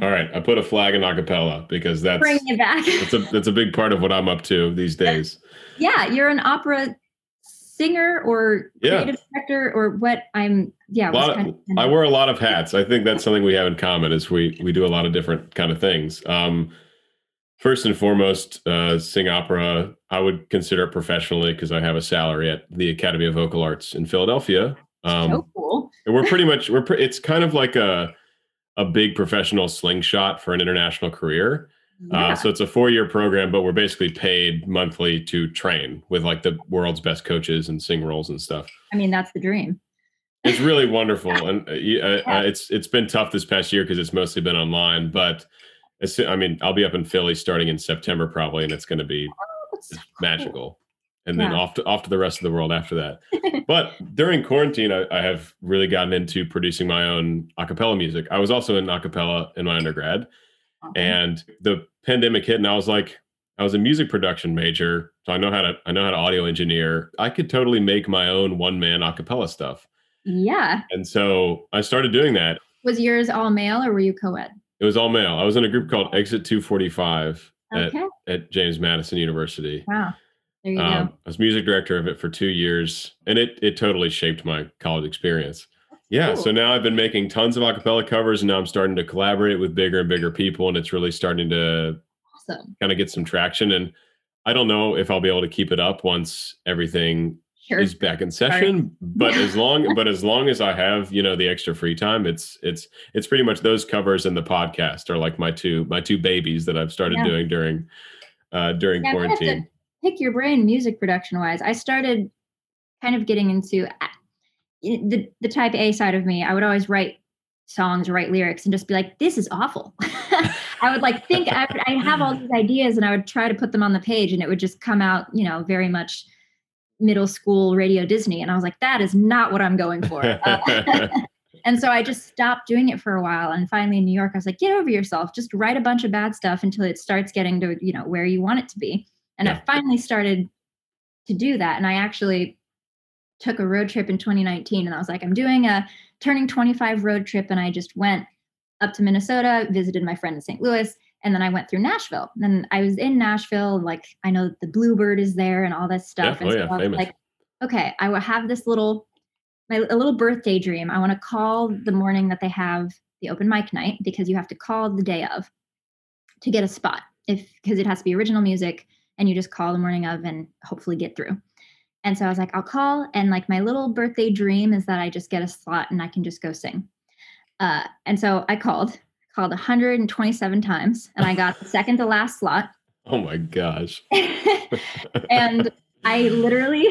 All right. I put a flag in acapella because that's Bringing it back. that's a that's a big part of what I'm up to these days. yeah, you're an opera singer or Yeah. creative director or what I'm yeah, A was lot kind of, of- I wear a lot of hats. I think that's something we have in common is we we do a lot of different kind of things. Um, first and foremost, uh, sing opera. I would consider it professionally because I have a salary at the Academy of Vocal Arts in Philadelphia. Um, so cool. and we're pretty much we're pre- it's kind of like a a big professional slingshot for an international career. Yeah. Uh, so it's a four year program, but we're basically paid monthly to train with like the world's best coaches and sing roles and stuff. I mean, that's the dream. It's really wonderful, and uh, uh, Yeah. uh, it's it's been tough this past year because it's mostly been online. But I mean, I'll be up in Philly starting in September probably, and it's going to be so just cool. And then Yeah. off to off to the rest of the world after that. but during quarantine, I, I have really gotten into producing my own a cappella music. I was also in a cappella in my undergrad, Awesome. and the pandemic hit, and I was like, I was a music production major, so I know how to I know how to audio engineer. I could totally make my own one man a cappella stuff, yeah. and so I started doing that. Was yours all male or were you co-ed? It was all male. I was in a group called Exit 245 Okay. at, at James Madison University. Wow. Um. I was music director of it for two years, and it it totally shaped my college experience. Yeah, so now I've been making tons of acapella covers, and now I'm starting to collaborate with bigger and bigger people, and it's really starting to Awesome. kind of get some traction. And I don't know if I'll be able to keep it up once everything Sure. is back in session. But as long but as long as I have you know the extra free time, it's it's it's pretty much those covers and the podcast are like my two my two babies that I've started Yeah. doing during uh during Yeah, I'm gonna have to quarantine. Pick your brain music production wise. I started kind of getting into uh, the the type A side of me. I would always write songs, write lyrics, and just be like, "This is awful." I would like think I would, I'd have all these ideas, and I would try to put them on the page, and it would just come out, you know, very much middle school radio Disney. And I was like, "That is not what I'm going for." Uh, and so I just stopped doing it for a while. And finally in New York, I was like, get over yourself. Just write a bunch of bad stuff until it starts getting to, you know, where you want it to be. And Yeah. I finally started to do that. And I actually took a road trip in 2019 and I was like, I'm doing a turning 25 road trip. And I just went up to Minnesota, visited my friend in St. Louis, and then I went through Nashville. And I was in Nashville, like I know that the Bluebird is there and all this stuff. Yeah. and Oh, so yeah, I was famous. like, okay, I will have this little my a little birthday dream. I want to call the morning that they have the open mic night because you have to call the day of to get a spot. If because it has to be original music and you just call the morning of and hopefully get through. And so I was like, I'll call and like my little birthday dream is that I just get a slot and I can just go sing. Uh, and so I called, called 127 times and I got the second to last slot. oh my gosh. and I literally,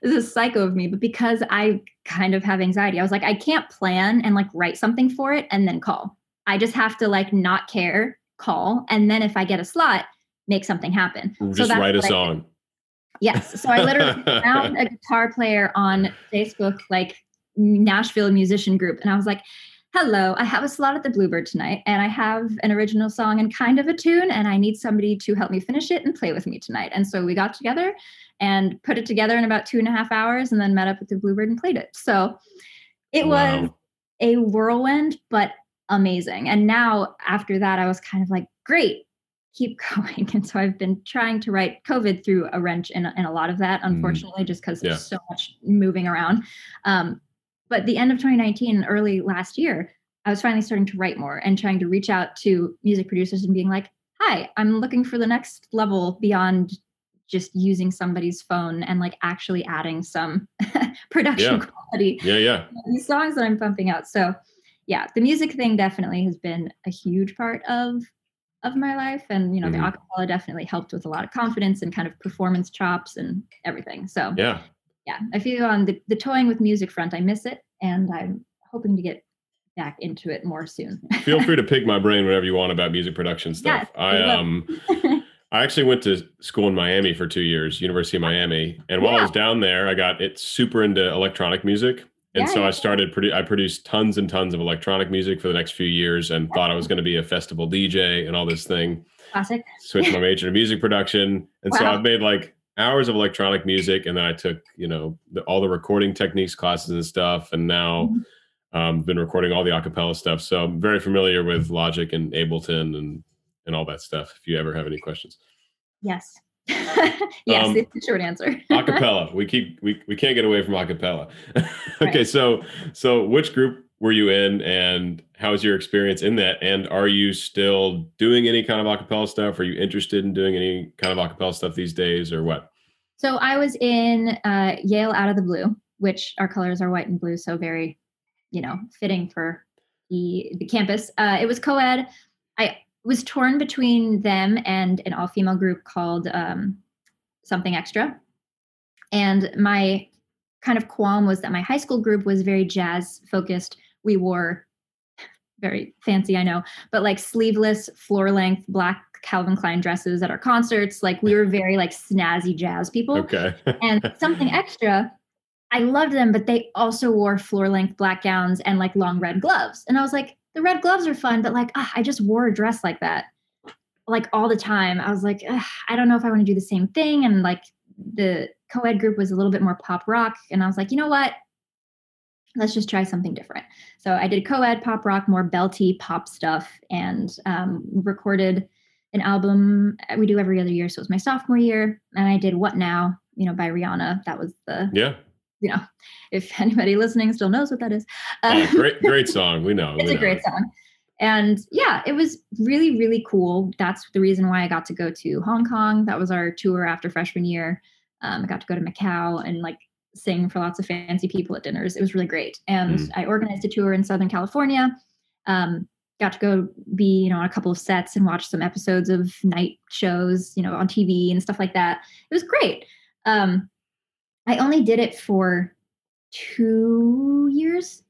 this is psycho of me, but because I kind of have anxiety, I was like, I can't plan and like write something for it and then call. I just have to like not care, call. And then if I get a slot, make something happen. Just that's write a what I did. song. Yes. So I literally found a guitar player on Facebook, like Nashville musician group. And I was like, hello, I have a slot at the Bluebird tonight, and I have an original song and kind of a tune, and I need somebody to help me finish it and play with me tonight. And so we got together and put it together in about two and a half hours and then met up at the Bluebird and played it. So it Wow. was a whirlwind, but amazing. And now after that, I was kind of like, great, keep going. And so I've been trying to write COVID through a wrench in, in a lot of that, unfortunately, just because Yeah. there's so much moving around. Um, but the end of 2019, and early last year, I was finally starting to write more and trying to reach out to music producers and being like, hi, I'm looking for the next level beyond just using somebody's phone and like actually adding some production Yeah. quality Yeah, yeah. these songs that I'm pumping out. So yeah, the music thing definitely has been a huge part of of my life. And you know, Mhm. the acapella definitely helped with a lot of confidence and kind of performance chops and everything. So Yeah. yeah, I feel on the, the toying with music front, I miss it and I'm hoping to get back into it more soon. Feel free to pick my brain whenever you want about music production stuff. Yes, I I um I actually went to school in Miami for two years, University of Miami. And while I was down there, I got it super into electronic music. And Yeah, so. I started produ- I produced tons and tons of electronic music for the next few years and thought I was going to be a festival DJ and all this thing. Classic. Switched my major to music production. And so I've made like hours of electronic music and then I took, you know, the, all the recording techniques classes and stuff. And now Mhm. um, been recording all the acapella stuff. So I'm very familiar with Logic and Ableton and and all that stuff. If you ever have any questions. Yes. yes, Um, it's the short answer. acapella we keep we, we can't get away from acapella okay Right. so so which group were you in and how was your experience in that and are you still doing any kind of acapella stuff are you interested in doing any kind of acapella stuff these days or what So I was in uh, Yale Out of the Blue, which our colors are white and blue, so very, you know, fitting for the the campus. Uh, it was co-ed. I was torn between them and an all-female group called um, Something Extra, and my kind of qualm was that my high school group was very jazz focused. We wore very fancy, I know, but like sleeveless, floor length black Calvin Klein dresses at our concerts. Like we were very like snazzy jazz people. okay And something extra, I loved them, but they also wore floor length black gowns and like long red gloves. And I was like, the red gloves are fun, but like ah, I just wore a dress like that like all the time. I was like, I don't know if I want to do the same thing. And like the co-ed group was a little bit more pop rock. And I was like, you know what? Let's just try something different. So I did co-ed pop rock, more belty pop stuff, and um, recorded an album uh, we do every other year. So it was my sophomore year, and I did "What Now," you know, by Rihanna. That was the, yeah you know, if anybody listening still knows what that is. oh, Uh, great great song we know it's we a know. great song. And yeah, it was really, really cool. That's the reason why I got to go to Hong Kong. That was our tour after freshman year. Um, I got to go to Macau and like sing for lots of fancy people at dinners. It was really great. And Mm. I organized a tour in Southern California. Um, got to go be, you know, on a couple of sets and watch some episodes of night shows, you know, on TV and stuff like that. It was great. Um, I only did it for two years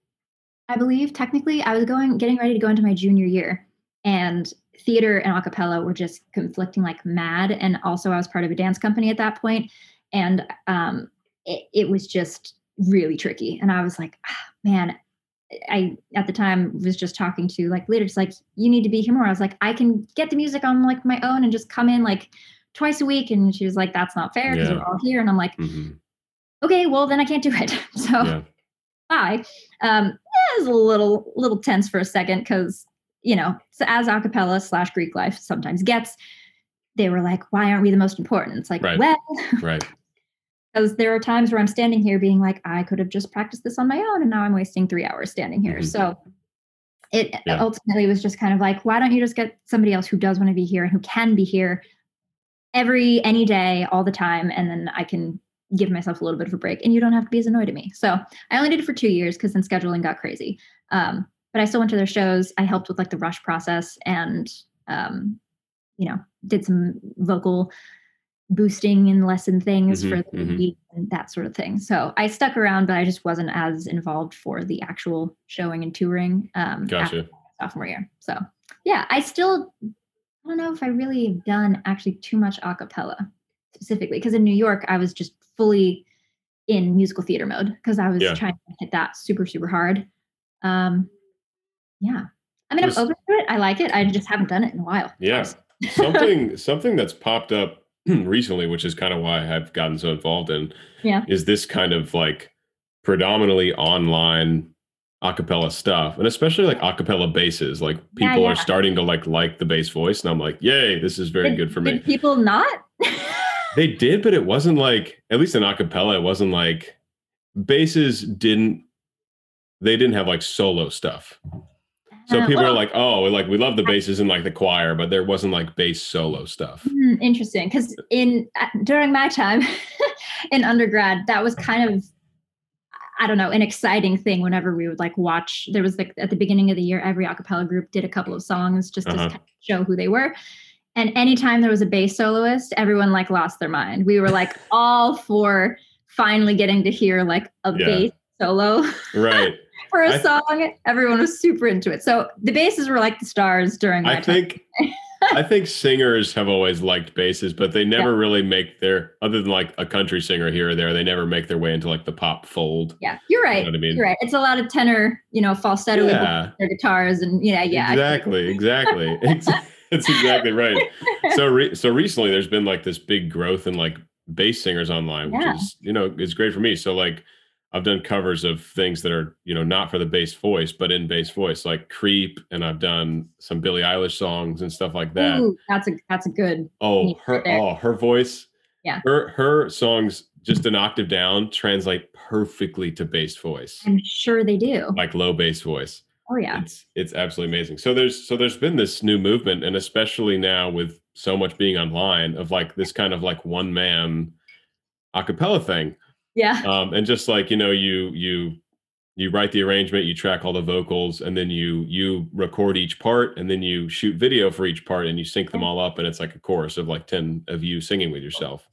I believe technically I was going getting ready to go into my junior year and theater and a cappella were just conflicting like mad and also I was part of a dance company at that point and um it, it was just really tricky and I was like ah, man I at the time was just talking to like leaders like you need to be here more I was like I can get the music on like my own and just come in like twice a week and she was like that's not fair because Yeah. we're all here and I'm like Mhm. Okay well then I can't do it so yeah bye. Um, it was a little little tense for a second because you know, so as acapella slash Greek life sometimes gets, they were like, "Why aren't we the most important?" It's like, Right. well, right because there are times where I'm standing here being like, I could have just practiced this on my own, and now I'm wasting three hours standing here. Mhm. So it Yeah. ultimately was just kind of like, why don't you just get somebody else who does want to be here and who can be here every any day, all the time, and then I can give myself a little bit of a break, and you don't have to be as annoyed at me. So I only did it for two years because then scheduling got crazy. Um, but I still went to their shows. I helped with like the rush process and um, you know did some vocal boosting and lesson things Mhm, for the mhm. lead and that sort of thing. So I stuck around, but I just wasn't as involved for the actual showing and touring um, gotcha sophomore year. So yeah, I still I don't know if I really have done actually too much a cappella specifically because in New York I was just fully in musical theater mode because I was Yeah. trying to hit that super super hard. Um, yeah, I mean I'm open to it. I like it. I just haven't done it in a while. Yeah. something something that's popped up recently which is kind of why i've gotten so involved in Yeah. is this kind of like predominantly online acapella stuff and especially like acapella basses like Yeah, people yeah. are starting to like like the bass voice and i'm like yay this is very Did- good for me people not? they did but it wasn't like at least in acapella it wasn't like basses didn't they didn't have like solo stuff so Uh, people are like oh like we love the basses in like the choir but there wasn't like bass solo stuff Hmm, interesting, because in during my time in undergrad, that was kind of I don't know an exciting thing. Whenever we would like watch, there was like at the beginning of the year, every a cappella group did a couple of songs just to Uh-huh. kind of show who they were. And anytime there was a bass soloist, everyone like lost their mind. We were like all for finally getting to hear like a Yeah. bass solo right for a I- song. Everyone was super into it. So the basses were like the stars during I time. think I think singers have always liked basses, but they never really make their other than like a country singer here or there, they never make their way into like the pop fold. Yeah, you're right. You know what I mean? You're right. It's a lot of tenor, you know, falsetto Yeah. their guitars and yeah, yeah. Exactly, exactly. That's exactly right. So re- so recently there's been like this big growth in like bass singers online, which Yeah. is, you know, is great for me. So like I've done covers of things that are, you know, not for the bass voice, but in bass voice, like Creep, and I've done some Billie Eilish songs and stuff like that. Ooh, that's a that's a good. Oh, her there. oh her voice. Yeah. Her her songs just an octave down translate perfectly to bass voice. I'm sure they do. Like low bass voice. Oh yeah. It's it's absolutely amazing. So there's so there's been this new movement and especially now with so much being online of like this kind of like one man a cappella thing. Yeah. Um and just like, you know, you you you write the arrangement, you track all the vocals, and then you you record each part, and then you shoot video for each part, and you sync them all up, and it's like a chorus of like ten of you singing with yourself.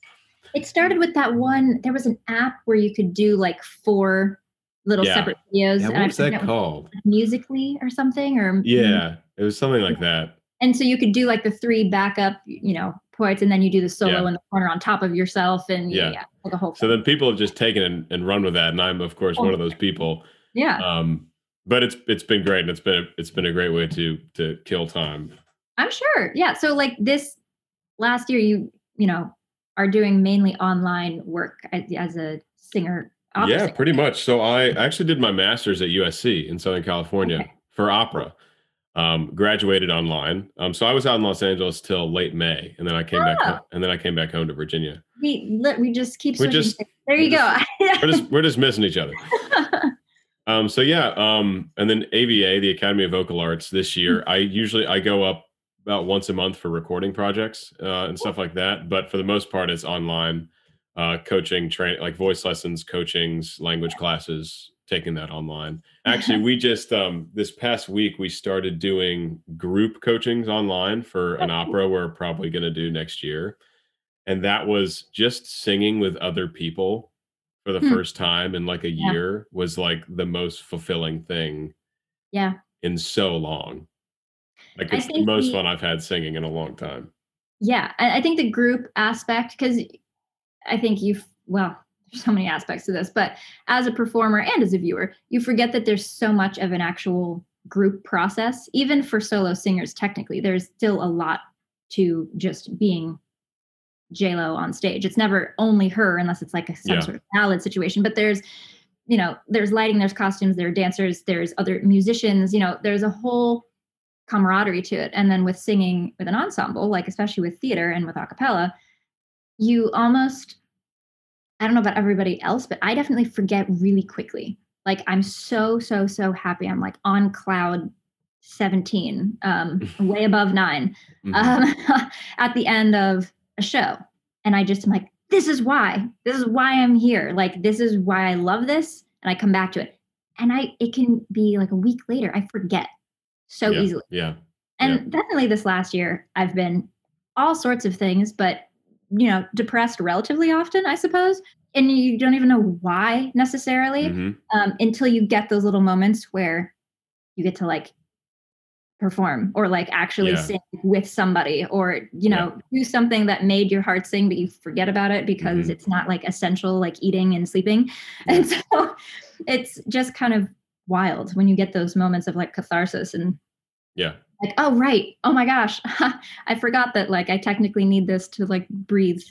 It started with that one. There was an app where you could do like four little Yeah. separate videos. Yeah, and what I was that called? Musical.ly or something, or Yeah, it was something like that. And so you could do like the three backup, you know, points, and then you do the solo Yeah. in the corner on top of yourself, and yeah, Yeah. a whole. So then people have just taken and, and run with that, and I'm of course one of those people. yeah, Um, but it's it's been great, and it's been it's been a great way to to kill time. I'm sure. Yeah. So like this last year, you you know are doing mainly online work as, as a singer. Yeah, pretty much. So I actually did my master's at USC in Southern California Okay. for opera. Um, graduated online. Um, so I was out in Los Angeles till late May, and then I came back, Oh. ho- and then I came back home to Virginia. We li- we just keep We just- things. there we you go. We're just we're just missing each other. Um, so yeah, um, and then AVA, the Academy of Vocal Arts, this year, I usually I go up about once a month for recording projects uh, and stuff like that. But for the most part, it's online uh, coaching, train like voice lessons, coachings, language classes, taking that online. Actually, we just um, this past week we started doing group coachings online for an opera we're probably going to do next year, and that was just singing with other people for the Hmm. first time in like a Yeah. year was like the most fulfilling thing yeah. in so long. Like it's the most fun I've had singing in a long time. Yeah. I, I think the group aspect, because I think you've, well, there's so many aspects to this, but as a performer and as a viewer, you forget that there's so much of an actual group process. Even for solo singers, technically, there's still a lot to just being J-Lo on stage. It's never only her unless it's like a, some Yeah. sort of ballad situation, but there's, you know, there's lighting, there's costumes, there are dancers, there's other musicians, you know, there's a whole camaraderie to it. And then with singing with an ensemble, like especially with theater and with a cappella, you almost, I don't know about everybody else, but I definitely forget really quickly. Like I'm so, so, so happy. I'm like on cloud 17, um, way above nine Mhm. um, at the end of a show. And I just am like, this is why. This is why I'm here. Like, this is why I love this. And I come back to it. And I it can be like a week later, I forget so yeah, easily. Yeah. And yeah. definitely this last year, I've been all sorts of things, but you know, depressed relatively often, I suppose. And you don't even know why necessarily Mhm. um, until you get those little moments where you get to like perform or like actually Yeah. sing with somebody or you know do something that made your heart sing but you forget about it because Mhm. it's not like essential like eating and sleeping and so it's just kind of wild when you get those moments of like catharsis and Yeah. Like oh right oh my gosh i forgot that like i technically need this to like breathe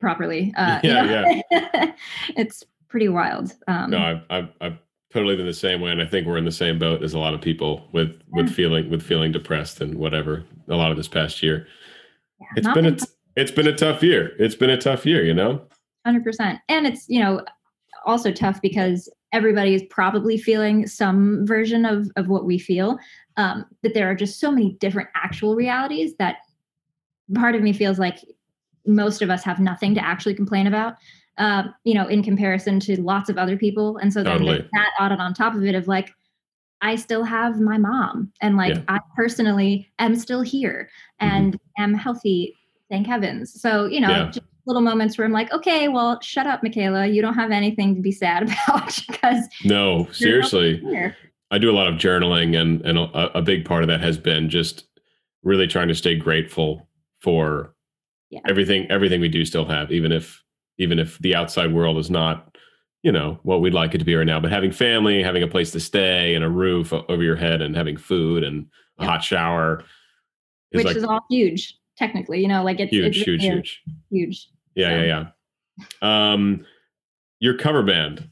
properly uh you Yeah, it's pretty wild um No, I've, I've, I've, totally been the same way, and I think we're in the same boat as a lot of people with with feeling with feeling depressed and whatever. A lot of this past year, Yeah, it's been a it's been a tough year. It's been a tough year, you know. Hundred percent, and it's you know also tough because everybody is probably feeling some version of of what we feel. Um, but there are just so many different actual realities that part of me feels like most of us have nothing to actually complain about. Um, you know, in comparison to lots of other people, and so then Totally. that added on top of it of like. I still have my mom, and like Yeah. I personally am still here Mhm. and am healthy, thank heavens. So you know, Yeah. just little moments where I'm like, okay, well, shut up, Michaela. You don't have anything to be sad about because No, seriously. I do a lot of journaling, and and a, a big part of that has been just really trying to stay grateful for Yeah. everything everything we do still have, even if even if the outside world is not, you know, what we'd like it to be right now. But having family, having a place to stay, and a roof over your head, and having food and a Yeah. hot shower is which like is all huge, technically. You know, like it's huge, it's huge, huge. huge. Yeah, So- yeah, yeah. Um, your cover band.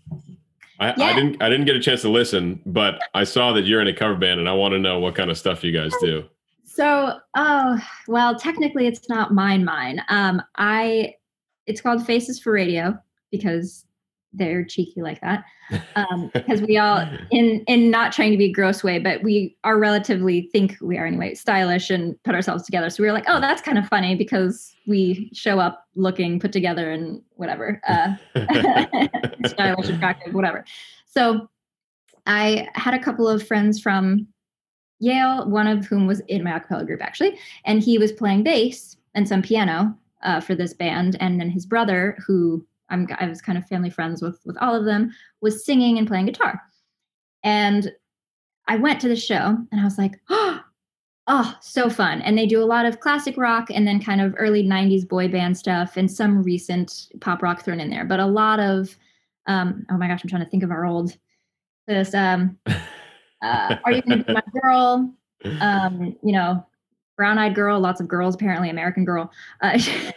I, I didn't I didn't get a chance to listen, but I saw that you're in a cover band, and I want to know what kind of stuff you guys do. So, oh, well, technically it's not mine, mine. Um, I, it's called Faces for Radio because they're cheeky like that. Um, because we all, in in not trying to be a gross way, but we are relatively think we are anyway stylish and put ourselves together. So we were like, oh, that's kind of funny because we show up looking put together and whatever. Uh, stylish, attractive, whatever. So I had a couple of friends from Yale, one of whom was in my acapella group actually, and he was playing bass and some piano uh, for this band. And then his brother, who I'm, I was kind of family friends with, with all of them, was singing and playing guitar. And I went to the show and I was like, oh, oh, so fun. And they do a lot of classic rock and then kind of early 90s boy band stuff and some recent pop rock thrown in there, but a lot of, um, oh my gosh, I'm trying to think of our old, this, um, uh, Are You Gonna Be My Girl? Um, you know, Brown Eyed Girl, lots of girls, apparently American Girl. Uh,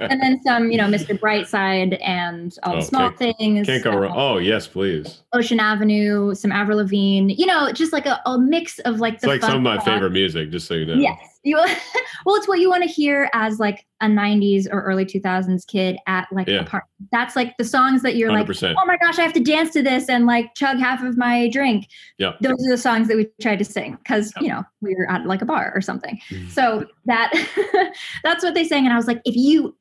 and then some, you know, Mr. Brightside and all Oh, the small things. Can't go wrong. uh, Oh yes, please. Ocean Avenue, some Avril Lavigne, you know, just like a, a mix of like It's the like some of my favorite music, just so you know. Yes. You, well, it's what you want to hear as like a 90s or early 2000s kid at like Yeah. a party. That's like the songs that you're Hundred like, oh my gosh, I have to dance to this and like chug half of my drink. Yeah. Those are the songs that we tried to sing because, Yeah. you know, we were at like a bar or something. Mhm. So that that's what they sang. And I was like, if you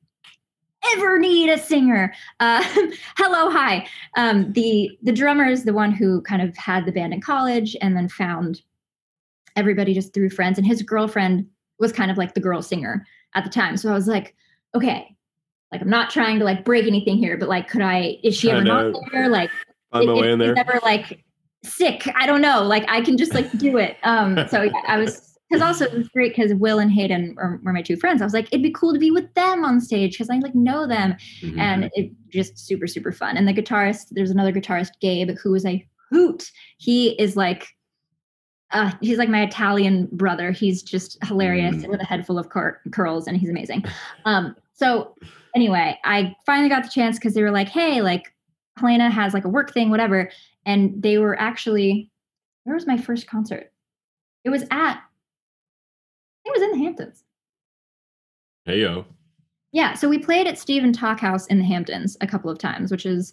ever need a singer, uh, hello, hi. Um, the the drummer is the one who kind of had the band in college and then found everybody just through friends. And his girlfriend was kind of like the girl singer at the time. So I was like, okay, like I'm not trying to like break anything here, but like, could I? Is she ever not there? Like, Find my way in there. she's ever like sick i don't know like i can just like do it um so yeah, i was because also it was great because will and hayden were, were my two friends i was like it'd be cool to be with them on stage because i like know them Mhm. and it just super super fun and the guitarist there's another guitarist gabe who is a hoot he is like uh, he's like my Italian brother. He's just hilarious Mm. with a head full of cur- curls, and he's amazing. Um, so anyway, I finally got the chance because they were like, "Hey, like Helena has like a work thing, whatever," and they were actually. Where was my first concert? It was at. It was in the Hamptons. hey yo. Yeah, so we played at Stephen Talkhouse in the Hamptons a couple of times, which is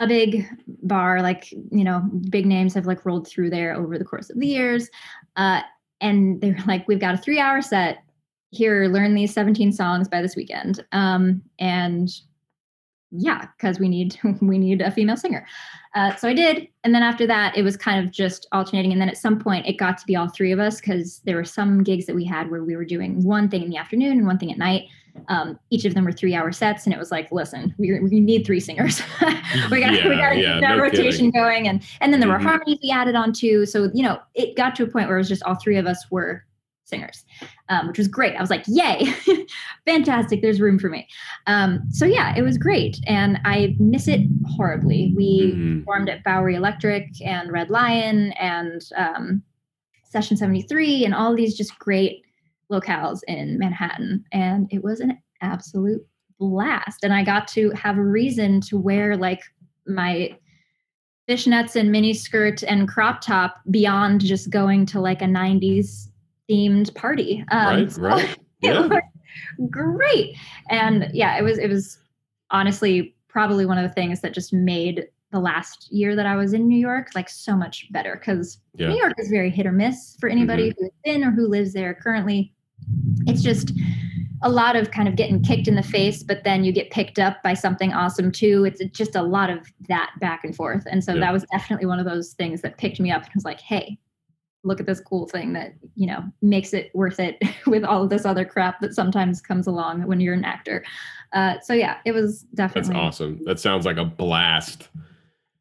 a big bar. Like you know, big names have like rolled through there over the course of the years, uh, and they were like, "We've got a three-hour set. Here, learn these 17 songs by this weekend." Um, and yeah, because we need we need a female singer. Uh, so I did, and then after that, it was kind of just alternating. And then at some point, it got to be all three of us because there were some gigs that we had where we were doing one thing in the afternoon and one thing at night. Um, each of them were three-hour sets, and it was like, listen, we, we need three singers. we got we Yeah, got to yeah, keep that no rotation kidding. going, and and then there Mhm. were harmonies we added on too. So you know, it got to a point where it was just all three of us were singers, um, which was great. I was like, yay, fantastic. There's room for me. Um, so yeah, it was great, and I miss it horribly. We Mhm. performed at Bowery Electric and Red Lion and um, Session 73 and all these just great locales in Manhattan. And it was an absolute blast. And I got to have a reason to wear like my fishnets and mini skirt and crop top beyond just going to like a 90s themed party. Um, right, right. it Yeah. looked great. And yeah, it was it was honestly probably one of the things that just made the last year that I was in New York like so much better because Yeah. Mm-hmm. New York is very hit or miss for anybody who's been or who lives there currently. It's just a lot of kind of getting kicked in the face, but then you get picked up by something awesome too. It's just a lot of that back and forth. And so Yeah. that was definitely one of those things that picked me up and was like, hey, look at this cool thing that, you know, makes it worth it with all of this other crap that sometimes comes along when you're an actor. Uh, so yeah, it was definitely That's awesome. That sounds like a blast.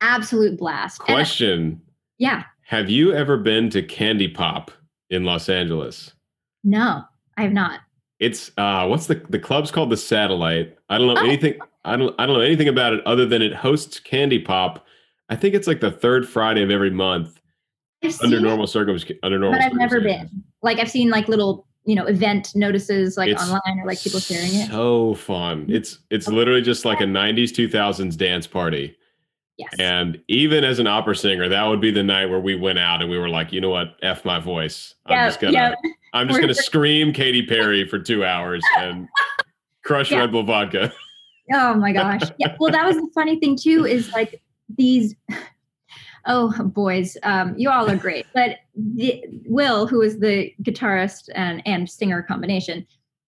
absolute blast. And- Question yeah, Have you ever been to Candy Pop in Los Angeles? no, I have not. It's uh what's the the club's called the Satellite. I don't know Oh. anything I don't I don't know anything about it other than it hosts Candy Pop. I think it's like the third Friday of every month I've under seen normal circumstances under normal but I've never been. Like I've seen like little, you know, event notices like It's online or like people sharing it. So fun. It's it's literally just like a 90s 2000s dance party. Yes. And even as an opera singer, that would be the night where we went out and we were like, you know what, f my voice. I'm yeah, just gonna yeah. I'm just gonna scream Katy Perry for two hours and crush. Red Bull vodka. Oh my gosh. Yeah. Well, that was the funny thing too, is like these oh boys, um, you all are great. But the, Will, who is the guitarist and, and singer combination,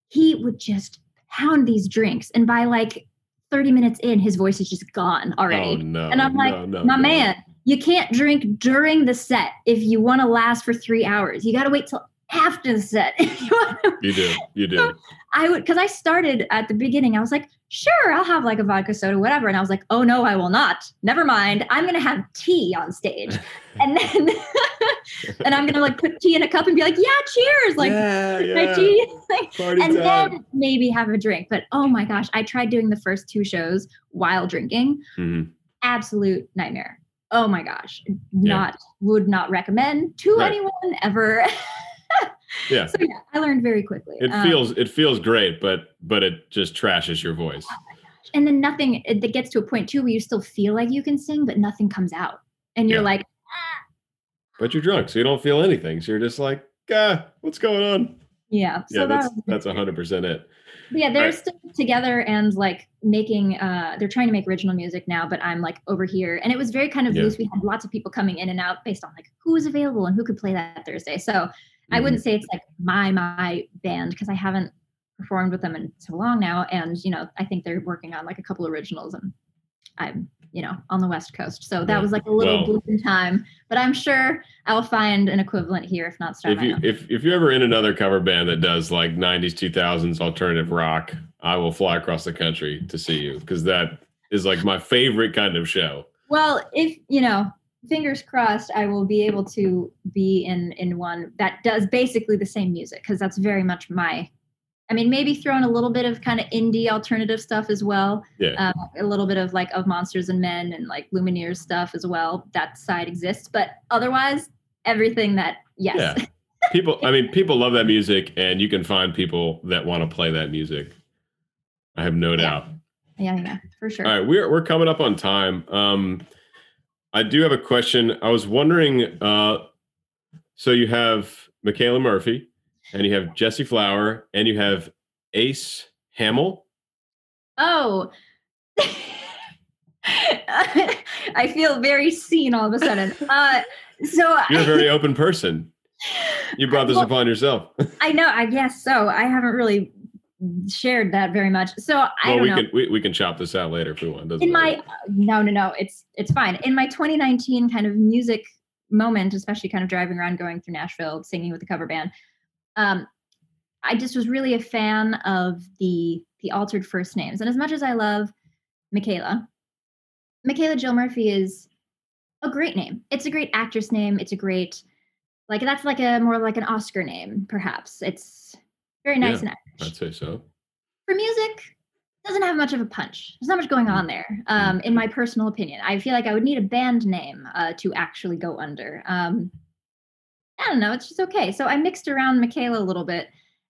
he would just pound these drinks. And by like 30 minutes in, his voice is just gone already. Oh no. And I'm like, no, no, my man, you can't drink during the set if you want to last for three hours. You got to wait till after the set. you do. You do. I would, because I started at the beginning, I was like, sure, I'll have like a vodka soda, whatever. And I was like, oh no, I will not. Never mind. I'm going to have tea on stage. And then, and I'm going to like put tea in a cup and be like, yeah, cheers. Like, yeah, yeah. tea. Like, Party and time. then maybe have a drink. But oh my gosh, I tried doing the first two shows while drinking Mhm. absolute nightmare. Oh my gosh. Not would not recommend to Right. anyone ever. Yeah. so yeah, I learned very quickly. It Um, feels it feels great, but but it just trashes your voice. and then nothing it it gets to a point too where you still feel like you can sing, but nothing comes out. And you're Yeah. like, But you're drunk, so you don't feel anything. So you're just like, ah, what's going on? yeah. So yeah, that's that's hundred percent it. But yeah, they're Right. still together and like making uh they're trying to make original music now, but I'm like over here. And it was very kind of Yeah. loose. We had lots of people coming in and out based on like who was available and who could play that Thursday. So I wouldn't mm. say it's like my my band because I haven't performed with them in so long now. And you know, I think they're working on like a couple originals and I'm, you know, on the West Coast. So that Yeah. was like a little Well- in time. But I'm sure I'll find an equivalent here, if not start if you if if you're ever in another cover band that does like 90s 2000s alternative rock i will fly across the country to see you because that is like my favorite kind of show Well, if you know, fingers crossed, I will be able to be in in one that does basically the same music because that's very much my. I mean, maybe throw in a little bit of kind of indie alternative stuff as well. yeah Um, a little bit of like of Monsters and Men and like Lumineers stuff as well. That side exists, but otherwise, everything that yes, yeah people i mean people love that music and you can find people that want to play that music i have no Yeah. doubt yeah, yeah, for sure. all right we're we're coming up on time um i do have a question i was wondering uh so you have michaela murphy and you have jessie flower and you have ace hamill Oh. I feel very seen all of a sudden. Uh, so You're a very open person. You brought this Well, upon yourself. I know. I guess so. I haven't really shared that very much. So I well, don't we know. can we, we can chop this out later if we want. Doesn't In matter. my no, no, no. It's it's fine. In my 2019 kind of music moment, especially kind of driving around, going through Nashville, singing with the cover band. Um, I just was really a fan of the the altered first names, and as much as I love Michaela, Michaela Jill Murphy is a great name. It's a great actress name. It's a great like that's like a more like an Oscar name, perhaps. It's very nice Yeah. and I'd say so. for music doesn't have much of a punch there's not much going on there um, in my personal opinion i feel like i would need a band name uh, to actually go under um, i don't know it's just okay so i mixed around michaela a little bit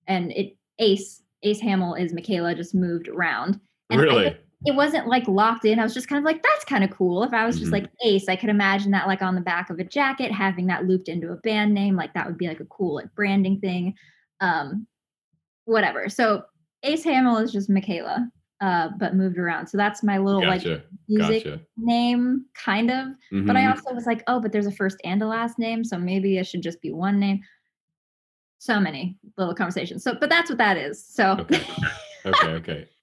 and it ace ace hamill is michaela just moved around And really? just- it wasn't like locked in. I was just kind of like, that's kind of cool. If I was just Mhm. like Ace, I could imagine that like on the back of a jacket, having that looped into a band name, like that would be like a cool like branding thing. Um, whatever. So Ace Hamill is just Michaela, uh, but moved around. So that's my little like music Gotcha. name, kind of. But I Mhm. also was like, oh, but there's a first and a last name, so maybe it should just be one name. So many little conversations. So, but that's what that is. So, Okay. okay. Okay.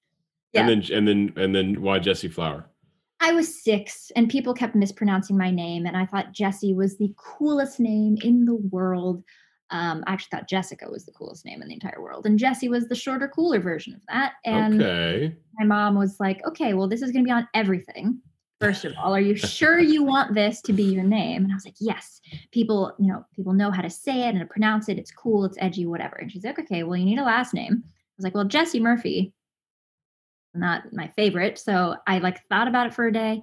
Yeah. And then and then and then why Jessie Flower? I was six, and people kept mispronouncing my name, and I thought Jessie was the coolest name in the world. Um, I actually thought Jessica was the coolest name in the entire world, and Jessie was the shorter, cooler version of that. And okay. my mom was like, "Okay, well, this is going to be on everything. First of all, are you sure you want this to be your name?" And I was like, "Yes." People, you know, people know how to say it and to pronounce it. It's cool. It's edgy. Whatever. And she's like, "Okay, well, you need a last name." I was like, "Well, Jessie Murphy." Not my favorite, so I like thought about it for a day.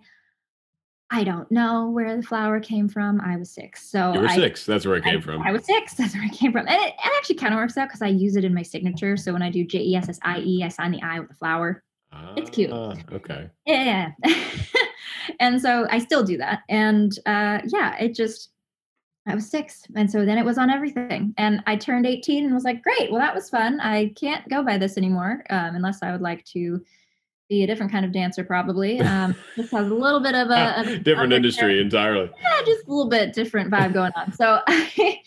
I don't know where the flower came from. I was six, so You were I, six. That's where it came I, from. I was six. That's where it came from. And it, it actually kind of works out because I use it in my signature. So when I do J E S S I E, I sign the I with the flower. it's cute. Ah, Okay. Yeah. and so I still do that. And uh, yeah, it just, I was six. And so then it was on everything. And I turned 18 and was like, great, well, that was fun. I can't go by this anymore um, unless I would like to be a different kind of dancer, probably. Um, this has a little bit of a, of a Different industry entirely. yeah, just a little bit different vibe going on. So I,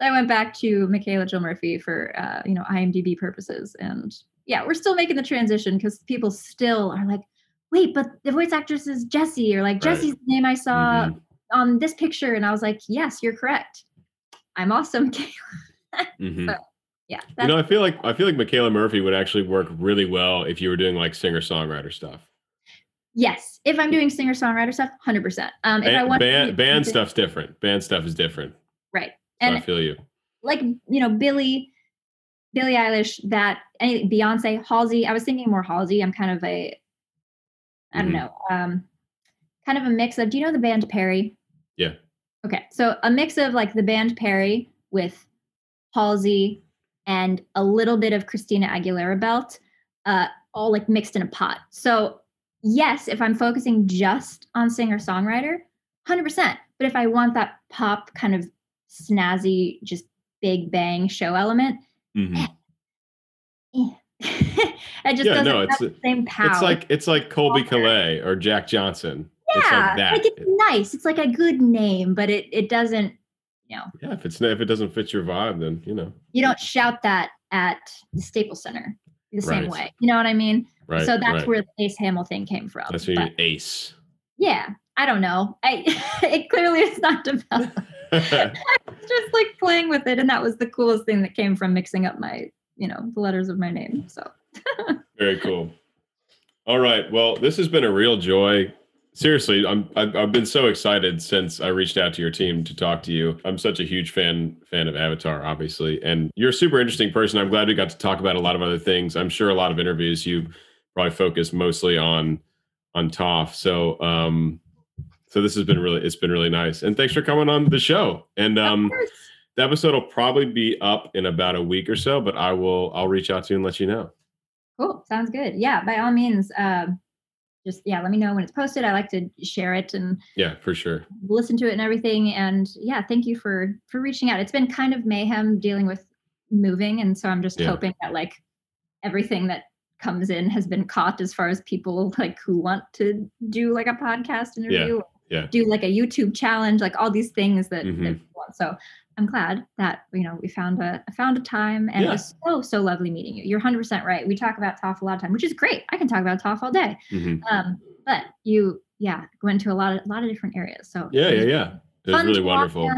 I went back to Michaela Jill Murphy for uh, you know IMDb purposes, and yeah, we're still making the transition because people still are like, wait, but the voice actress is Jessie, or like Right. Jessie's the name I saw Mhm. on this picture, and I was like, yes, you're correct. I'm awesome. Mhm. So, yeah, You know, I feel like I feel like Michaela Murphy would actually work really well if you were doing like singer songwriter stuff. yes. If I'm doing singer songwriter stuff, hundred percent. Um, if I Band, want to band, band stuff's different. Band stuff is different. right? So And I feel you. like you know Billy, Billie Eilish, that any Beyonce, Halsey. I was thinking more Halsey. I'm kind of a, I don't Mhm. know, um, kind of a mix of. Do you know the band Perry? Yeah. Okay, so a mix of like the band Perry with Halsey and a little bit of Christina Aguilera belt, uh, all like mixed in a pot. So yes, if I'm focusing just on singer songwriter, hundred percent. But if I want that pop kind of snazzy, just big bang show element, Mhm. eh. it just Yeah, doesn't no, have it's- the same power. It's like it's like Colbie Caillat or Jack Johnson. yeah, it's like that. Like it's nice. It's like a good name, but it it doesn't. Know, yeah, if it's if it doesn't fit your vibe, then you know. you don't shout that at the Staples Center the same Right. way. You know what I mean? Right. so that's right. where the Ace Hamill thing came from. that's where you ace. yeah, I don't know. I it clearly is not developed. It's just like playing with it, and that was the coolest thing that came from mixing up my, you know, the letters of my name. So Very cool. All right. Well, this has been a real joy. Seriously, I'm I've, I've been so excited since I reached out to your team to talk to you. I'm such a huge fan fan of Avatar, obviously, and you're a super interesting person. I'm glad we got to talk about a lot of other things. I'm sure a lot of interviews you probably focus mostly on on Toph. So um so this has been really it's been really nice. And thanks for coming on the show. And um the episode will probably be up in about a week or so, but I will I'll reach out to you and let you know. Cool. Sounds good. Yeah, by all means, um, just yeah, let me know when it's posted. I like to share it and Yeah, for sure. listen to it and everything. And yeah, thank you for for reaching out. It's been kind of mayhem dealing with moving, and so I'm just Yeah. hoping that like everything that comes in has been caught as far as people like who want to do like a podcast interview, yeah. yeah. do like a YouTube challenge, like all these things that, that Mhm. people want. So I'm glad that you know we found a found a time, and Yeah. it was so so lovely meeting you. You're 100 percent right. We talk about Toph a lot of time, which is great. I can talk about Toph all day. Mhm. Um, but you yeah went to a lot of a lot of different areas. So Yeah, yeah, yeah. It was really wonderful.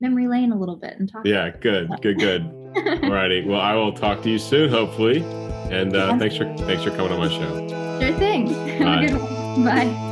memory lane a little bit and talk. Yeah, good, good, good. Alrighty. Well, I will talk to you soon, hopefully. And uh, Yeah. thanks for thanks for coming on my show. sure thing. Have a Bye. good one. Bye.